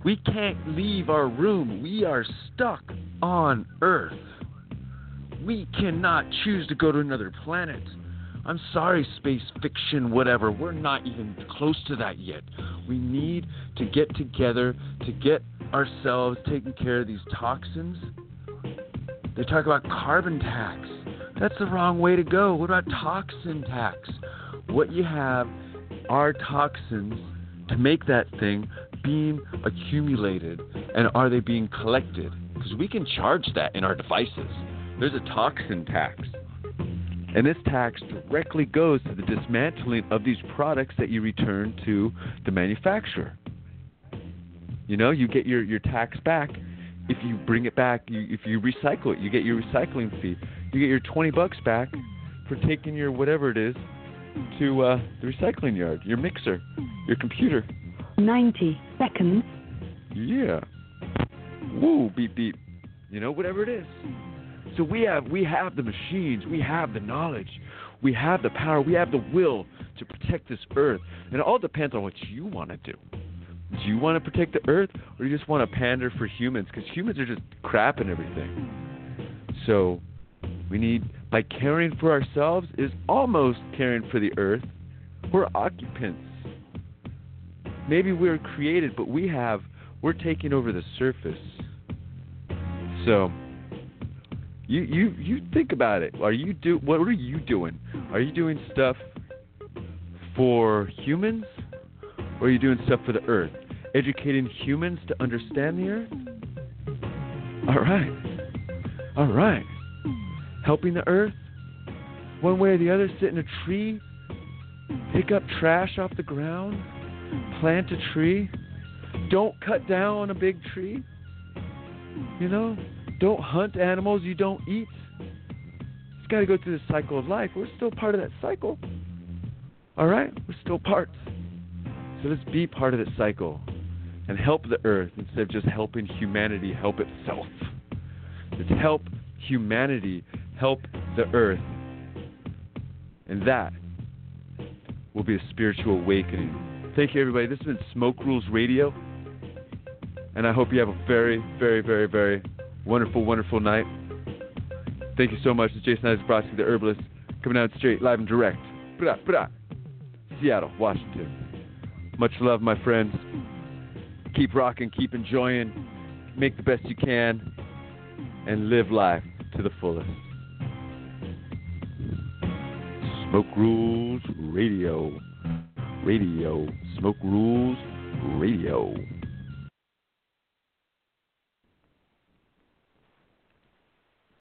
we can't leave our room. We are stuck on Earth. We cannot choose to go to another planet. I'm sorry, space fiction, whatever. We're not even close to that yet. We need to get together to get ourselves taking care of these toxins. They talk about carbon tax. That's the wrong way to go. What about toxin tax? What you have are toxins to make that thing being accumulated and are they being collected? Because we can charge that in our devices. There's a toxin tax. And this tax directly goes to the dismantling of these products that you return to the manufacturer. You know, you get your, your tax back if you bring it back, you, if you recycle it, you get your recycling fee. You get your 20 bucks back for taking your whatever it is to uh, the recycling yard, your mixer, your computer. 90 seconds. Yeah. Woo, beep beep. You know, whatever it is. So we have we have the machines, we have the knowledge, we have the power, we have the will to protect this earth. And it all depends on what you want to do. Do you want to protect the earth or do you just want to pander for humans? Because humans are just crap and everything. So we need by caring for ourselves is almost caring for the earth. We're occupants. Maybe we're created, but we have we're taking over the surface. So you you you think about it. Are you do what are you doing? Are you doing stuff for humans or are you doing stuff for the earth? Educating humans to understand the earth? All right. All right. Helping the earth? One way or the other, sit in a tree, pick up trash off the ground, plant a tree. Don't cut down a big tree. You know, don't hunt animals you don't eat. It's got to go through the cycle of life. We're still part of that cycle. All right? We're still parts. So let's be part of that cycle and help the earth instead of just helping humanity help itself. Let's help humanity help the earth. And that will be a spiritual awakening. Thank you, everybody. This has been Smoke Rules Radio. And I hope you have a very, very, very, very wonderful, wonderful night. Thank you so much. It's Jason Isaac the herbalist, coming out straight, live and direct. Seattle, Washington. Much love, my friends. Keep rocking, keep enjoying, make the best you can, and live life to the fullest. Smoke Rules Radio. Radio. Smoke Rules Radio.